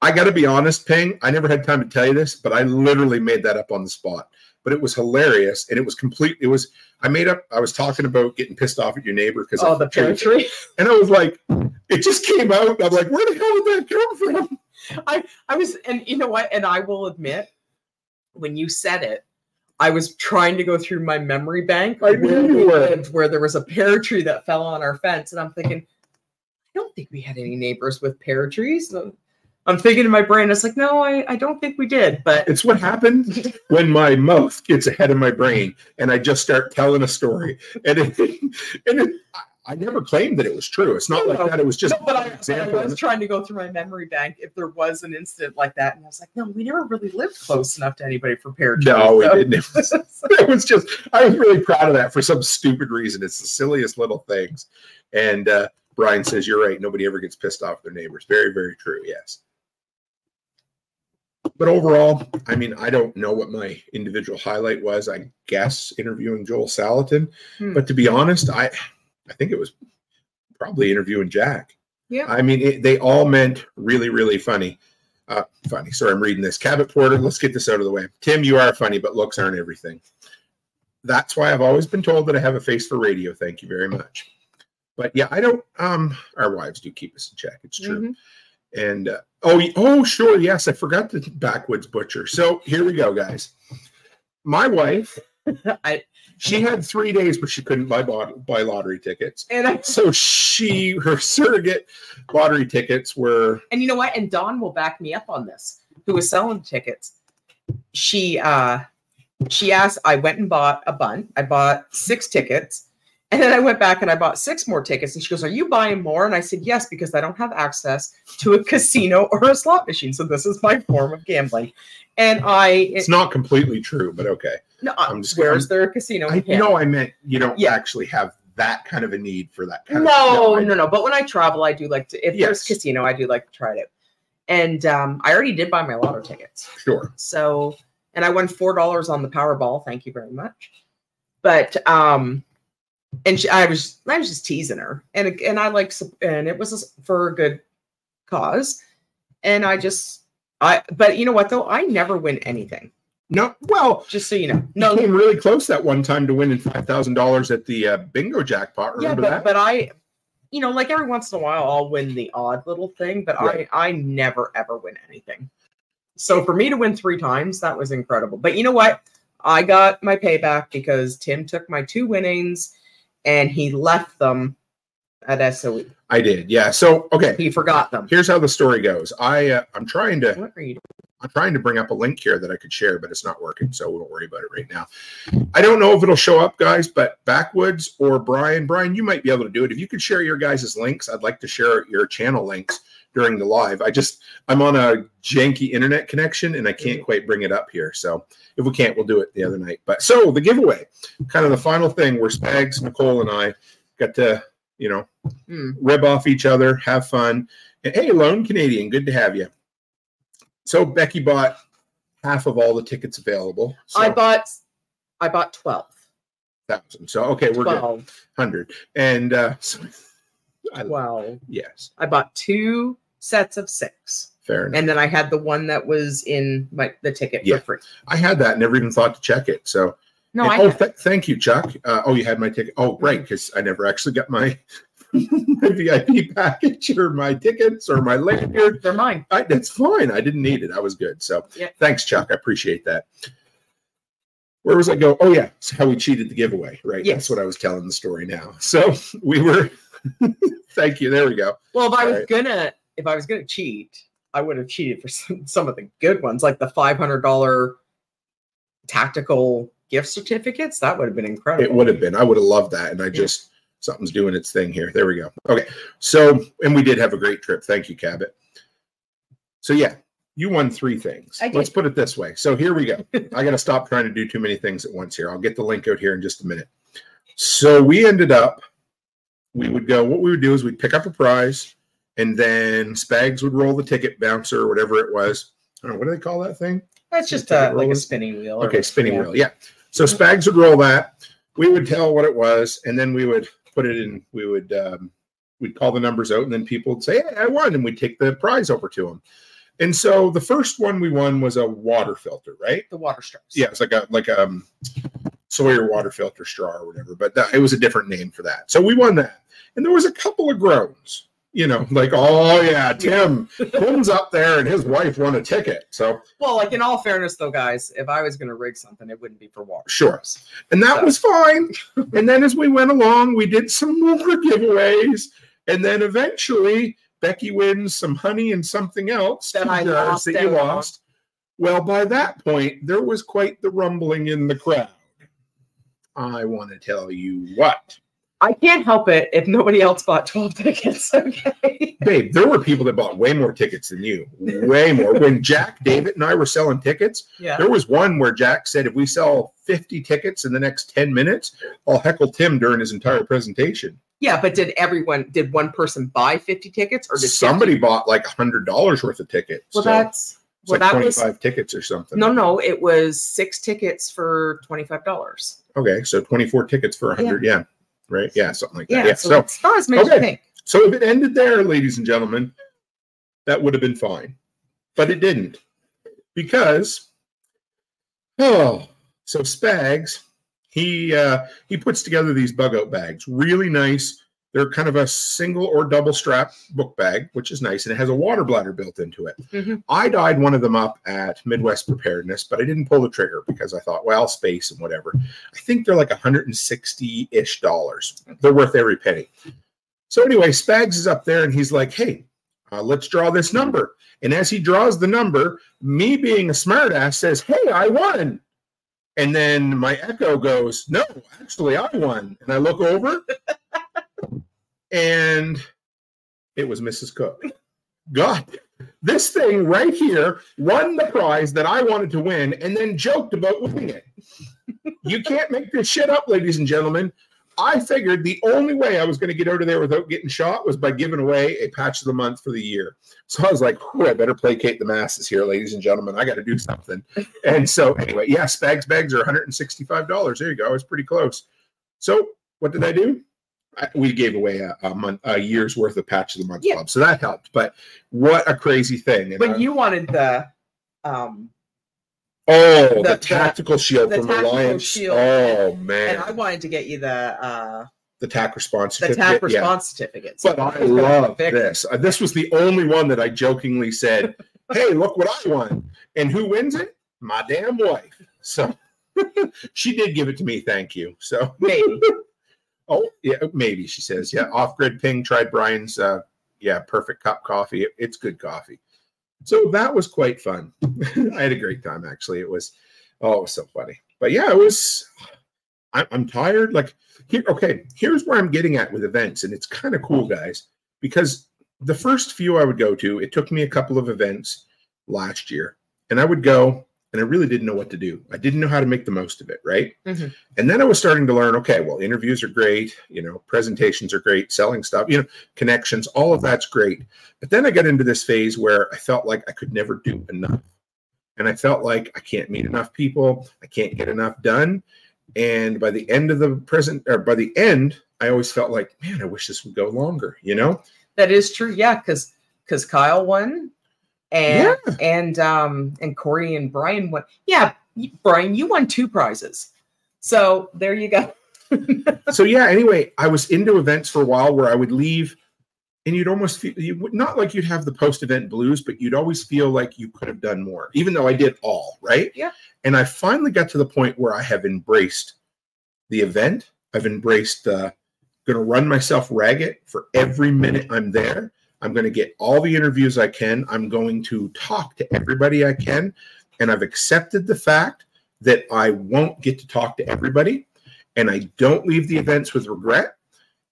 I got to be honest, Ping. I never had time to tell you this, but I literally made that up on the spot. But it was hilarious, and it was complete. It was I made up. I was talking about getting pissed off at your neighbor because Oh, the pear tree. and I was like, it just came out. I'm like, where the hell did that come from? I I was, and you know what? And I will admit, when you said it, I was trying to go through my memory bank I where we lived, where there was a pear tree that fell on our fence, and I'm thinking, I don't think we had any neighbors with pear trees. I'm thinking in my brain, it's like, no, I, I don't think we did, but It's what happened when my mouth gets ahead of my brain and I just start telling a story. And it, and it, I- never claimed that it was true. It's not No, like no. that. It was just No, but I, I was trying to go through my memory bank if there was an incident like that, and I was like, no, we never really lived close enough to anybody for pear trees. No, we didn't. It was, it was just, I was really proud of that for some stupid reason. It's the silliest little things. And uh, Brian says, You're right. Nobody ever gets pissed off their neighbors. Very, very true. Yes. But overall, I mean, I don't know what my individual highlight was. I guess interviewing Joel Salatin. Hmm. But to be honest, I, I think it was probably interviewing Jack. Yeah. I mean, it, they all meant really, really funny. Uh, funny. Sorry, I'm reading this. Cabot Porter, let's get this out of the way. Tim, you are funny, but looks aren't everything. That's why I've always been told that I have a face for radio. Thank you very much. But yeah, I don't. Um, our wives do keep us in check. It's true. Mhm. And uh, oh, oh, sure, yes, I forgot the backwoods butcher. So here we go, guys. My wife, I she had three days, but she couldn't buy buy lottery tickets. and I So she, her surrogate lottery tickets were and you know what? And Don will back me up on this. Who was selling tickets? She uh she asked. I went and bought a bun. I bought six tickets, and then I went back and I bought six more tickets. And she goes, "Are you buying more?" And I said, "Yes, because I don't have access to a casino or a slot machine. So this is my form of gambling." And I, It's not completely true, but okay. No, I'm just- where's I'm- there a casino? in I know I meant you don't Yeah. actually have that kind of a need for that kind no, of no, no. But when I travel, I do like to. If Yes. there's casino, I do like to try it out. And um, I already did buy my lotto tickets. Sure. So, and I won four dollars on the Powerball. Thank you very much. But um, and she, I was I was just teasing her, and and I like and it was for a good cause, and I just I but you know what though I never win anything. No, well, Just so you know, no, came really close that one time to winning five thousand dollars at the uh, bingo jackpot. yeah, but that? but I, you know, like every once in a while I'll win the odd little thing, but Right. I I never ever win anything. So for me to win three times, that was incredible. But you know what? I got my payback because Tim took my two winnings and he left them at SOE. I did. Yeah. So okay, He forgot them. here's how the story goes. I uh, I'm trying to What are you I'm trying to bring up a link here that I could share, but it's not working, so we won't worry about it right now. I don't know if it'll show up, guys, but Backwoods or Brian, Brian, you might be able to do it. If you could share your guys' links, I'd like to share your channel links during the live. I just I'm on a janky internet connection and I can't quite bring it up here. So if we can't, we'll do it the other night. But so the giveaway, kind of the final thing where Spags, Nicole, and I got to, you know, Hmm. rib off each other, have fun. And hey, Lone Canadian, good to have you. So Becky bought half of all the tickets available. So I bought I bought 12. thousand. So okay, we're good. 12. Hundred. And uh so, I, 12. yes, I bought two sets of six. fair enough. And then I had the one that was in my the ticket Yeah. for free. I had that, never even thought to check it. So No, and- I oh, th- thank you, Chuck. Uh, oh, you had my ticket. Oh, right, because I never actually got my, my VIP package or my tickets or my lanyard. they're mine. I, that's fine. I didn't need it. I was good. So Yeah. thanks, Chuck. I appreciate that. Where was I go? Oh yeah, it's how we cheated the giveaway, right? Yes. That's what I was telling the story now. So we were. thank you. There we go. Well, if I was Right. gonna if I was gonna cheat, I would have cheated for some, some of the good ones, like the five hundred dollar tactical gift certificates. That would have been incredible. It would have been. I would have loved that, and I just something's doing its thing here. There we go. Okay. So and we did have a great trip. Thank you, Cabot. So yeah, you won three things. I. Let's put it this way. So here we go. I got to stop trying to do too many things at once here. I'll get the link out here in just a minute. So we ended up, we would go, what we would do is we'd pick up a prize and then Spags would roll the ticket bouncer or whatever it was. I don't know, what do they call that thing? That's just Ticket uh, like a spinning wheel. or- Okay, spinning yeah. wheel. Yeah. So Spags would roll that. We would tell what it was, and then we would put it in. We would um, we'd call the numbers out, and then people would say, "Hey, I won," and we'd take the prize over to them. And so the first one we won was a water filter, right? The water stripes. Yeah, it's like a like a um, Sawyer water filter straw or whatever, but that, it was a different name for that. So we won that, and there was a couple of groans. You know, like oh yeah, Tim, Tim's up there, and his wife won a ticket. So Well, like in all fairness, though, guys, if I was going to rig something, it wouldn't be for water. Sure. and that So- was fine. and then as we went along, we did some more giveaways, and then eventually Becky wins some honey and something else That I uh, lost that you lost. Well, by that point, there was quite the rumbling in the crowd. I want to tell you what, I can't help it if nobody else bought 12 tickets. Okay. babe. There were people that bought way more tickets than you, way more. When Jack, David, and I were selling tickets, Yeah. There was one where Jack said, if we sell 50 tickets in the next 10 minutes, I'll heckle Tim during his entire presentation. Yeah, but did everyone, did one person buy 50 tickets or did 50 Somebody bought like $100 worth of tickets. Well, so that's, well, like that was, 25 tickets or something. no, no, it was six tickets for $25. Okay, so 24 tickets for 100. Yeah. Right. Yeah, something like that. Yeah, Yeah. so, So, it's not as many as you okay. think. so if it ended there, ladies and gentlemen, that would have been fine. But it didn't. Because, oh, so Spags, he uh, he puts together these bug out bags, really nice. They're kind of a single or double strap book bag, which is nice, and it has a water bladder built into it. Mhm. I dyed one of them up at Midwest Preparedness, but I didn't pull the trigger because I thought, well, space and whatever. I think they're like 160 ish dollars. They're worth every penny. So anyway, Spags is up there and he's like, hey, uh, let's draw this number. And as he draws the number, me being a smartass says, hey, I won. And then my echo goes, no, actually, I won. And I look over and it was Mrs. Cook. God, this thing right here won the prize that I wanted to win and then joked about winning it. You can't make this shit up, ladies and gentlemen. I figured the only way I was going to get out of there without getting shot was by giving away a patch of the month for the year. So I was like, "Whew, I better placate the masses here, ladies and gentlemen. I got to do something. And so, anyway, yeah, Spags bags are $165. There you go. I was pretty close. So, what did I do? We gave away a, a month, a year's worth of patch of the month Yeah. club. So that helped. But what a crazy thing. And But I- you wanted the, um, oh, the, the- the- tactical shield the from tactical Reliance. shield. Oh, man. and I wanted to get you the, uh, the TAC response the certificate. TAC yeah. response certificate. So But I love this. Uh, this was the only one that I jokingly said, "Hey, look what I won!" And who wins it? My damn wife. So she did give it to me. Thank you. So Maybe. oh yeah, maybe she says yeah. Off grid ping tried Brian's uh, yeah perfect cup coffee. It- it's good coffee. So that was quite fun. I had a great time actually. It was oh it was so funny. But yeah, it was. I, I'm tired. Like here, okay. Here's where I'm getting at with events, and it's kind of cool, guys, because the first few I would go to, it took me a couple of events last year, and I would go, and I really didn't know what to do. I didn't know how to make the most of it, right? Mhm. And then I was starting to learn. Okay, well, interviews are great. You know, presentations are great. Selling stuff, you know, connections, all of that's great. But then I got into this phase where I felt like I could never do enough. And I felt like I can't meet enough people. I can't get enough done. And by the end of the present, or by the end, I always felt like, man, I wish this would go longer, you know? That is true. Yeah, because because Kyle won, and and um and Corey and Brian won. Yeah, Brian, you won two prizes. So there you go. so yeah anyway i was into events for a while where i would leave and you'd almost feel you would not like you'd have the post event blues but you'd always feel like you could have done more even though i did all right Yeah. and i finally got to the point where i have embraced the event i've embraced uh going to run myself ragged for every minute i'm there i'm going to get all the interviews i can i'm going to talk to everybody i can and i've accepted the fact that i won't get to talk to everybody and I don't leave the events with regret.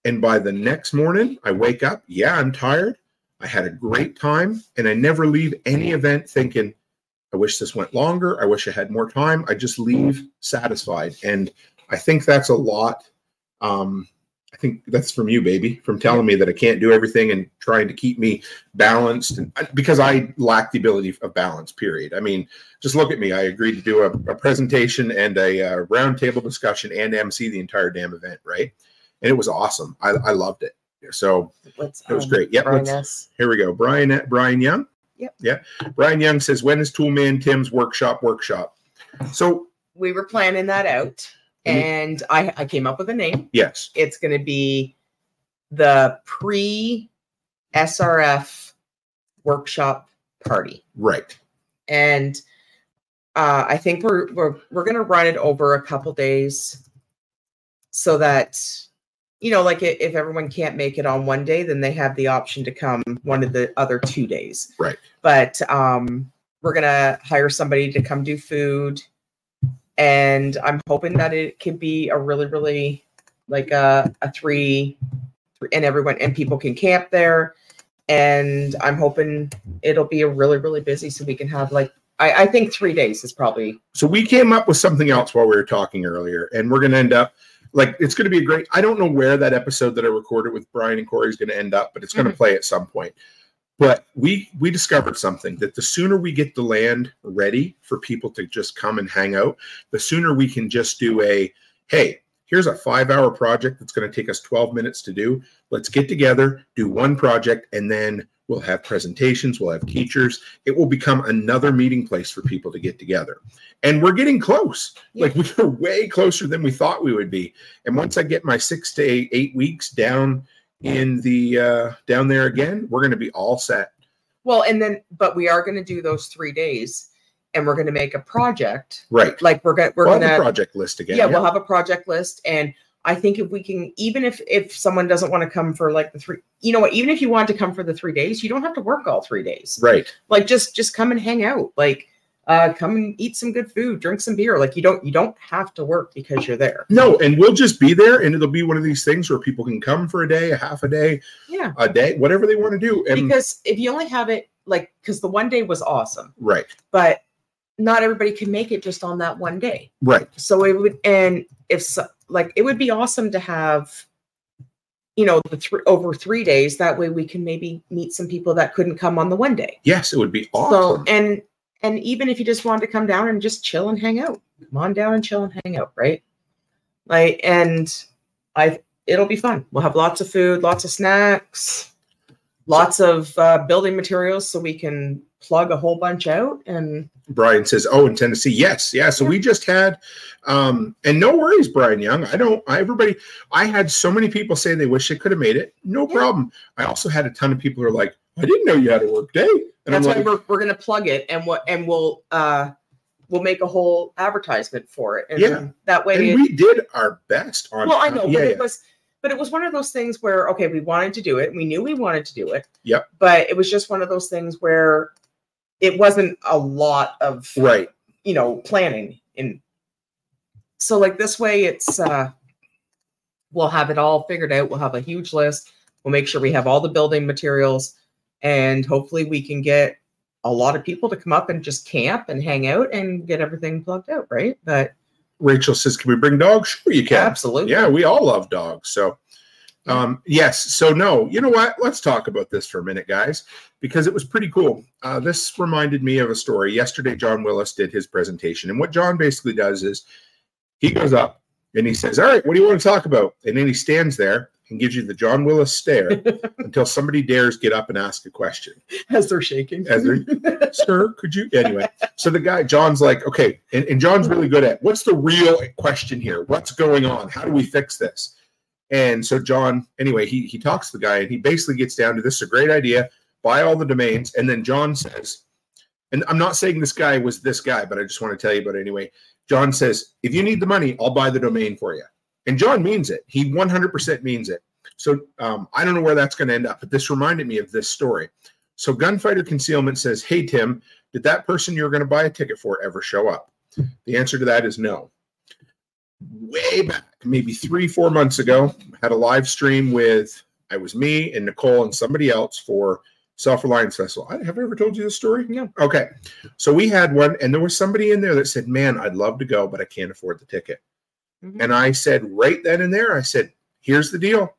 And by the next morning, I wake up, yeah, I'm tired. I had a great time, and I never leave any event thinking, I wish this went longer. I wish I had more time. I just leave satisfied. And I think that's a lot. Um, I think that's from you, baby, from telling me that I can't do everything and trying to keep me balanced. And because I lack the ability of balance, period. I mean, just look at me. I agreed to do a, a presentation and a uh, roundtable discussion and MC the entire damn event, right? And it was awesome. I, I loved it. So Let's, it was um, great. Yep. Here we go. Brian Brian Young. Yep. Yeah. Brian Young says, when is Toolman Tim's workshop workshop? So We were planning that out. And I I came up with a name. yes, It's going to be the pre SRF workshop party. right. and uh, I think we're we're we're gonna run it over a couple days, so that you know, like if everyone can't make it on one day, then they have the option to come one of the other two days. Right. But um, we're gonna hire somebody to come do food, and I'm hoping that it could be a really really like a a three, three and everyone and people can camp there and I'm hoping it'll be a really, really busy so we can have like I, I think three days is probably So we came up with something else while we were talking earlier, and we're going to end up like it's going to be a great. I don't know where that episode that I recorded with Brian and Corey is going to end up, but it's going to mm-hmm. play at some point. But we we discovered something that the sooner we get the land ready for people to just come and hang out, the sooner we can just do a hey, here's a five hour project that's going to take us 12 minutes to do. Let's get together, do one project, and then we'll have presentations, we'll have teachers. It will become another meeting place for people to get together. And we're getting close. Like we are way closer than we thought we would be. And once I get my six to eight, eight weeks down in the uh down there again, we're gonna be all set. well, and then but we are gonna do those three days and we're gonna make a project. Right. Like we're gonna we're We'll have gonna project list again. yeah, we'll have a project list and I think if we can even if if someone doesn't want to come for like the three you know what, even if you want to come for the three days, you don't have to work all three days. right. Like just just come and hang out. Like uh come and eat some good food, drink some beer. Like you don't you don't have to work because you're there. No, and we'll just be there and it'll be one of these things where people can come for a day, a half a day, Yeah. a day, whatever they want to do. And because if you only have it like because the one day was awesome right, but not everybody can make it just on that one day right. so it would and if so, like it would be awesome to have you know the three over three days that way we can maybe meet some people that couldn't come on the one day Yes, it would be awesome. so and and even if you just wanted to come down and just chill and hang out come on down and chill and hang out right like and i it'll be fun we'll have lots of food lots of snacks lots of uh, building materials so we can plug a whole bunch out and Brian says, "Oh, in Tennessee, yes, yeah." So we just had, um, and no worries, Brian Young. I don't. I, everybody, I had so many people say they wish they could have made it. No Yeah. problem. I also had a ton of people who are like, "I didn't know you had a work day," and that's why we're, we're gonna plug it and what and we'll uh we'll make a whole advertisement for it and Yeah. that way and it- we did our best on. well i know Yeah, but yeah. it was but it was one of those things where okay we wanted to do it we knew we wanted to do it Yep. but it was just one of those things where it wasn't a lot of right. you know planning in so like this way it's uh we'll have it all figured out we'll have a huge list we'll make sure we have all the building materials and hopefully we can get a lot of people to come up and just camp and hang out and get everything plugged out right but Rachel says, "Can we bring dogs?" Sure, you can. absolutely Yeah, we all love dogs. So, um, yes. So, no, you know what? Let's talk about this for a minute, guys, because it was pretty cool. Uh, this reminded me of a story. Yesterday, John Willis did his presentation. And what John basically does is he goes up and he says, All right, what do you want to talk about? And then he stands there and gives you the John Willis stare until somebody dares get up and ask a question. as they're shaking As they're, Sir, could you? Anyway, so the guy, John's like, okay, and, and John's really good at what's the real question here? What's going on? How do we fix this? And so John, anyway, he he talks to the guy and he basically gets down to this is a great idea, buy all the domains. And then John says, and I'm not saying this guy was this guy, but I just want to tell you about it anyway. John says, if you need the money, I'll buy the domain for you. And John means it. He 100% means it. So um, I don't know where that's going to end up, but this reminded me of this story. So Gunfighter Concealment says, Hey, Tim, did that person you're going to buy a ticket for ever show up? The answer to that is no. Way back, maybe three, four months ago, had a live stream with, I was me and Nicole and somebody else for Self Reliance Festival. I, have I ever told you this story? No. Okay. So we had one, and there was somebody in there that said, Man, I'd love to go, but I can't afford the ticket. Mhm. And I said, right then and there, I said, Here's the deal.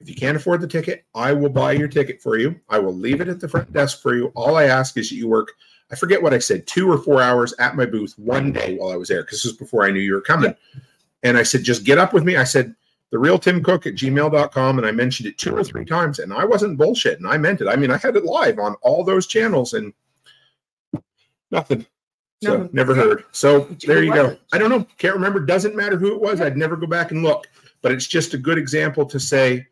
If you can't afford the ticket, I will buy your ticket for you. I will leave it at the front desk for you. All I ask is that you work, I forget what I said, two or four hours at my booth one day while I was there, because this was before I knew you were coming. And I said, just get up with me. I said, the real Tim Cook at gmail.com. And I mentioned it two or three times, and I wasn't bullshitting. I meant it. I mean, I had it live on all those channels and nothing. So No. never heard. So there you go. I don't know. Can't remember. Doesn't matter who it was. I'd never go back and look. But it's just a good example to say,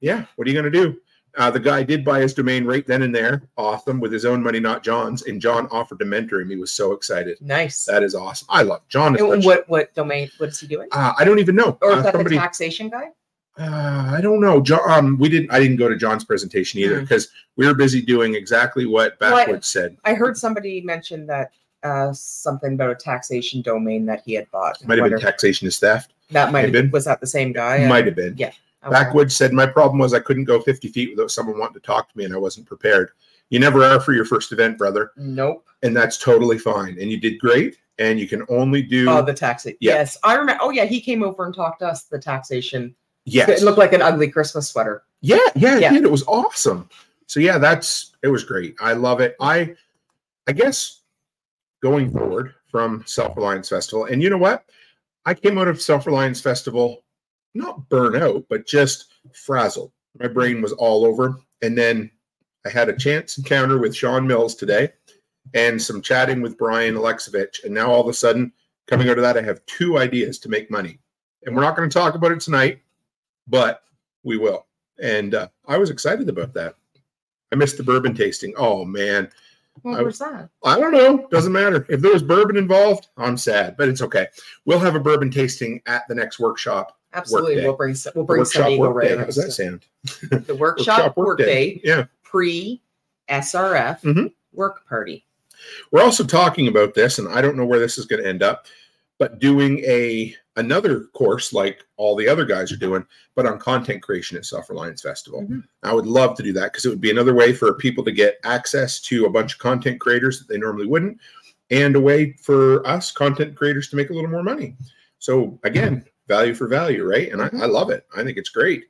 yeah, what are you going to do? Uh, the guy did buy his domain right then and there, awesome, with his own money, not John's. And John offered to mentor him. He was so excited. Nice. That is awesome. I love John. And what what domain? What is he doing? uh, I don't even know. Or is Uh, that somebody, the taxation guy? uh, I don't know. John, um, we didn't. I didn't go to John's presentation either because we were busy doing exactly what Well, Backwoods said. I heard somebody mention that uh, something about a taxation domain that he had bought. Might have been taxation is theft. that might have been. been. Was that the same guy? Might have been. yeah. Okay. Backwoods said my problem was I couldn't go 50 feet without someone wanting to talk to me, and I wasn't prepared. You never are for your first event, brother, Nope. and that's totally fine. And you did great. And you can only do Oh, the tax. Yeah. Yes, I remember. Oh, yeah, he came over and talked to us. The taxation. yes, It looked like an ugly Christmas sweater. Yeah, yeah, it Yeah. did. It was awesome. So yeah, that's it was great. I love it. I I guess going forward from Self Reliance Festival, and you know what? I came out of Self Reliance Festival not burn out, but just frazzled. My brain was all over. And then I had a chance encounter with Sean Mills today and some chatting with Brian Alexovich. And now all of a sudden, coming out of that, I have two ideas to make money. And we're not going to talk about it tonight, but we will. And uh, I was excited about that. I missed the bourbon tasting. Oh man, What I- was that? I don't know. Doesn't matter. If there was bourbon involved, I'm sad, but it's okay. We'll have a bourbon tasting at the next workshop. Absolutely. We'll bring we'll bring workshop some Eagle workday. Ray. How's that sound? The workshop, workday, Yeah. pre SRF Mhm. work party. We're also talking about this, and I don't know where this is going to end up, but doing a another course like all the other guys are doing, but on content creation at Self Reliance Festival. Mhm. I would love to do that because it would be another way for people to get access to a bunch of content creators that they normally wouldn't, and a way for us content creators to make a little more money. So again, value for value, right? And I, I love it. I think it's great.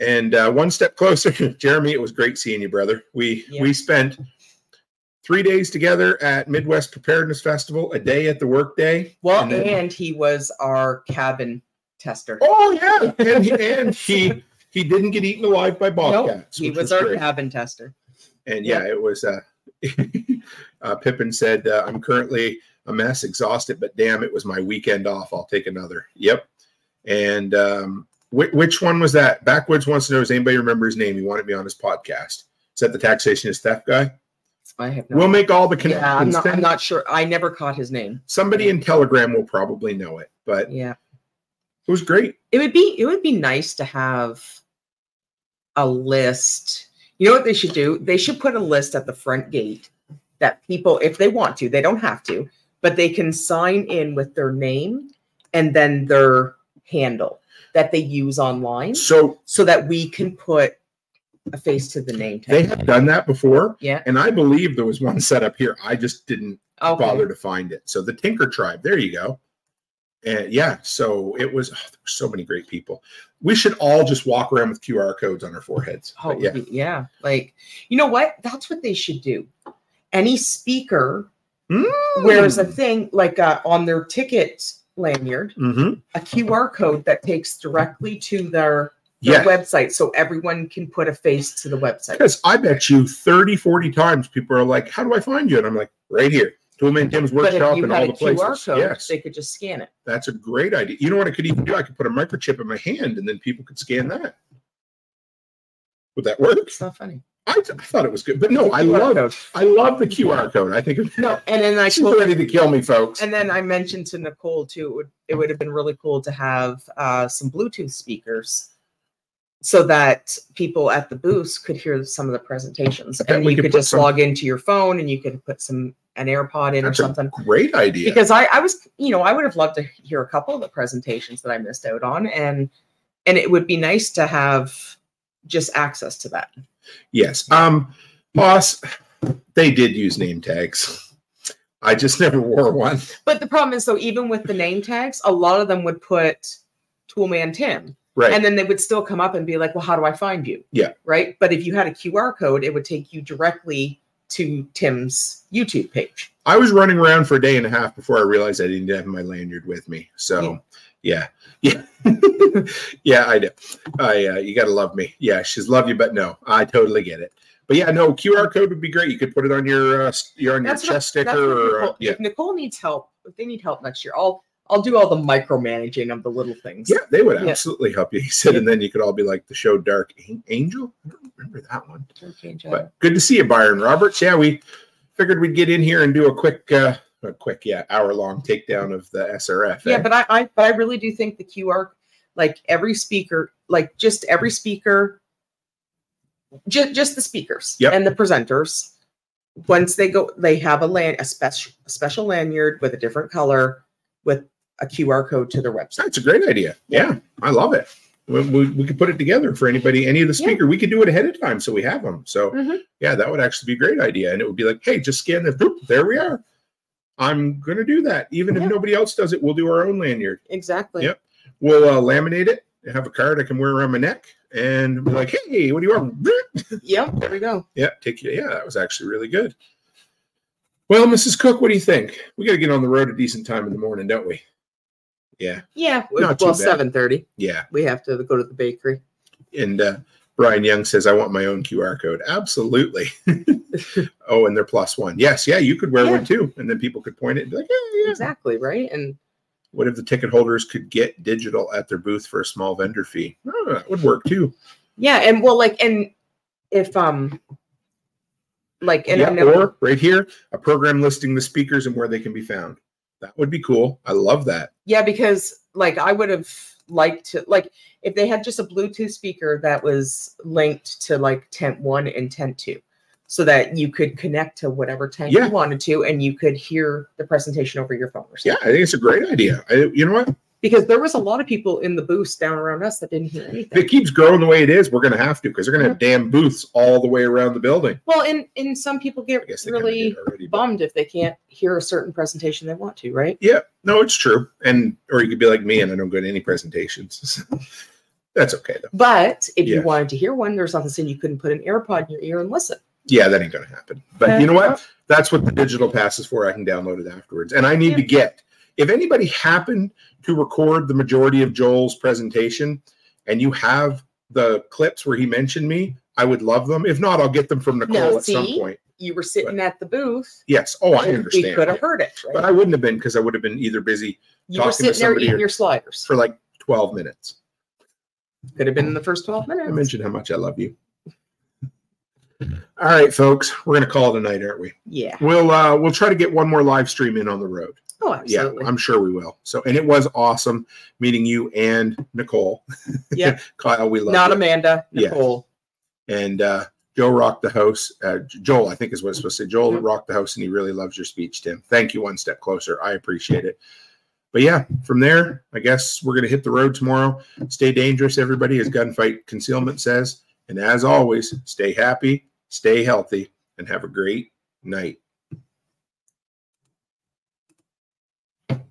And uh, one step closer, Jeremy. It was great seeing you, brother. We Yeah. we spent three days together at Midwest Preparedness Festival, a day at the workday. Well, And and, he was our cabin tester. Oh yeah, and, he- and he he didn't get eaten alive by Nope, bobcats. he which was our great. cabin tester. And yeah, it was. Uh, uh, Pippin said, uh, "I'm currently a mess, exhausted, but damn, it was my weekend off. I'll take another." Yep. And um, whi- which one was that? Backwoods wants to know: Does anybody remember his name? He wanted me on his podcast. Is that the taxation is theft guy? I have no We'll make all the connections. Yeah, I'm not, I'm not sure. I never caught his name. Somebody in Telegram will probably know it, but yeah, it was great. It would be it would be nice to have a list. You know what they should do? They should put a list at the front gate that people, if they want to, they don't have to, but they can sign in with their name and then their handle that they use online So so that we can put a face to the name they tag. have done that before, Yeah. and I believe there was one set up here. I just didn't Okay. bother to find it. So the Tinker Tribe, there you go. And yeah, so it was oh, there were so many great people. We should all just walk around with QR codes on our foreheads. Oh, But yeah, yeah. Like, you know what? That's what they should do. Any speaker Mm. wears a thing like uh, on their ticket lanyard, Mhm. a QR code that takes directly to their, their Yeah, website so everyone can put a face to the website. because I bet you 30, 40 times people are like, How do I find you? And I'm like, right here. Toolman Tim's workshop and all the places. code, yes, they could just scan it. that's a great idea. You know what I could even do? I could put a microchip in my hand and then people could scan that. Would that work? It's not funny. I, I thought it was good, but no, I love code. I love the QR code. I think it, No, and then I she's told ready to kill me, folks. and then I mentioned to Nicole too, it would it would have been really cool to have uh, some Bluetooth speakers so that people at the booths could hear some of the presentations. And you could could just some- log into your phone and you could put some an AirPod in That's or a something. great idea. Because I, I was, you know, I would have loved to hear a couple of the presentations that I missed out on. And and it would be nice to have just access to that. yes, um, boss, they did use name tags. I just never wore one. But the problem is though, even with the name tags, a lot of them would put Toolman Tim. Right. And then they would still come up and be like, well, how do I find you? Yeah. Right. But if you had a QR code, it would take you directly to Tim's YouTube page. I was running around for a day and a half before I realized I didn't have my lanyard with me. So, Yeah, yeah, yeah. Yeah, I do. I uh, you got to love me. Yeah, she's love you, but no, I totally get it. But yeah, no QR code would be great. You could put it on your uh, your on your That's chest sticker. Or, uh, Nicole- yeah, If Nicole needs help, if they need help next year, I'll I'll do all the micromanaging of the little things. yeah, they would Yeah. absolutely help you. He said, and then you could all be like the show Dark Angel. I don't remember that one. Okay, Joe. But good to see you, Byron Roberts. Yeah, we figured we'd get in here and do a quick, uh, a quick, yeah, hour long takedown of the SRF. yeah, eh? but I, I but I really do think the QR, like every speaker, like just every speaker, just just the speakers Yep. and the presenters. Once they go, they have a land a special a special lanyard with a different color with a QR code to their website. That's a great idea. Yeah, I love it. We, we, we could put it together for anybody, any of the Yeah. speaker. We could do it ahead of time so we have them. So Mhm. yeah, that would actually be a great idea. And it would be like, hey, just scan this. Boop, there we are. I'm gonna do that. Even if nobody else does it, we'll do our own lanyard. Exactly. Yep. We'll uh, laminate it and have a card I can wear around my neck and be like, hey, what do you want? Yep. There we go. Yeah, take you. Yeah, that was actually really good. Well, Mrs. Cook, what do you think? We got to get on the road a decent time in the morning, don't we? Yeah, Yeah. Not well, seven thirty. yeah. We have to go to the bakery. And uh, Brian Young says, I want my own QR code. Absolutely. oh, and they're plus one. Yes, yeah, you could wear Yeah. one too. And then people could point it and be like, yeah, yeah. Exactly. Right. And What if the ticket holders could get digital at their booth for a small vendor fee? Oh, that would work too. yeah, and well, like, and if um, like, and yeah, I know- or right here, a program listing the speakers and where they can be found. That would be cool. I love that. Yeah, because like I would have liked to like if they had just a Bluetooth speaker that was linked to like tent one and tent two, so that you could connect to whatever tent Yeah. you wanted to, and you could hear the presentation over your phone or Yeah. I think it's a great idea. I, you know what? Because there was a lot of people in the booths down around us that didn't hear If anything. it keeps growing the way it is, we're going to have to because they're going to have damn booths all the way around the building. Well, and and some people get guess they kinda really already, but- bummed if they can't hear a certain presentation they want to, right? Yeah, no, it's true. And or you could be like me and I don't go to any presentations. That's okay though. But if Yeah. you wanted to hear one, there's nothing saying you couldn't put an AirPod in your ear and listen. Yeah, that ain't going to happen. But Uh, you know what? That's what the digital pass is for. I can download it afterwards. And I need Yeah. to get if anybody happened to record the majority of Joel's presentation and you have the clips where he mentioned me, I would love them. If not, I'll get them from Nicole Now, at some point. You were sitting at the booth. Yes. Oh, I understand. We could have heard it, right? But I wouldn't have been because I would have been either busy you were sitting there eating your sliders. for like 12 minutes. Could have been in the first 12 minutes. I mentioned how much I love you. All right, folks, we're gonna call it a night, aren't we? Yeah. We'll uh we'll try to get one more live stream in on the road. Oh, absolutely. Yeah, I'm sure we will. So and it was awesome meeting you and Nicole. Yeah. Kyle, we love you. Not you. Amanda, Yeah. Nicole. and uh Joe rocked the house. Uh, Joel, I think is what it's supposed to say. Joel Mhm. rocked the house, and he really loves your speech, Tim. Thank you. One step closer. I appreciate it. But yeah, from there, I guess we're gonna hit the road tomorrow. Stay dangerous, everybody, as gunfight concealment says. And as always, stay happy, stay healthy, and have a great night.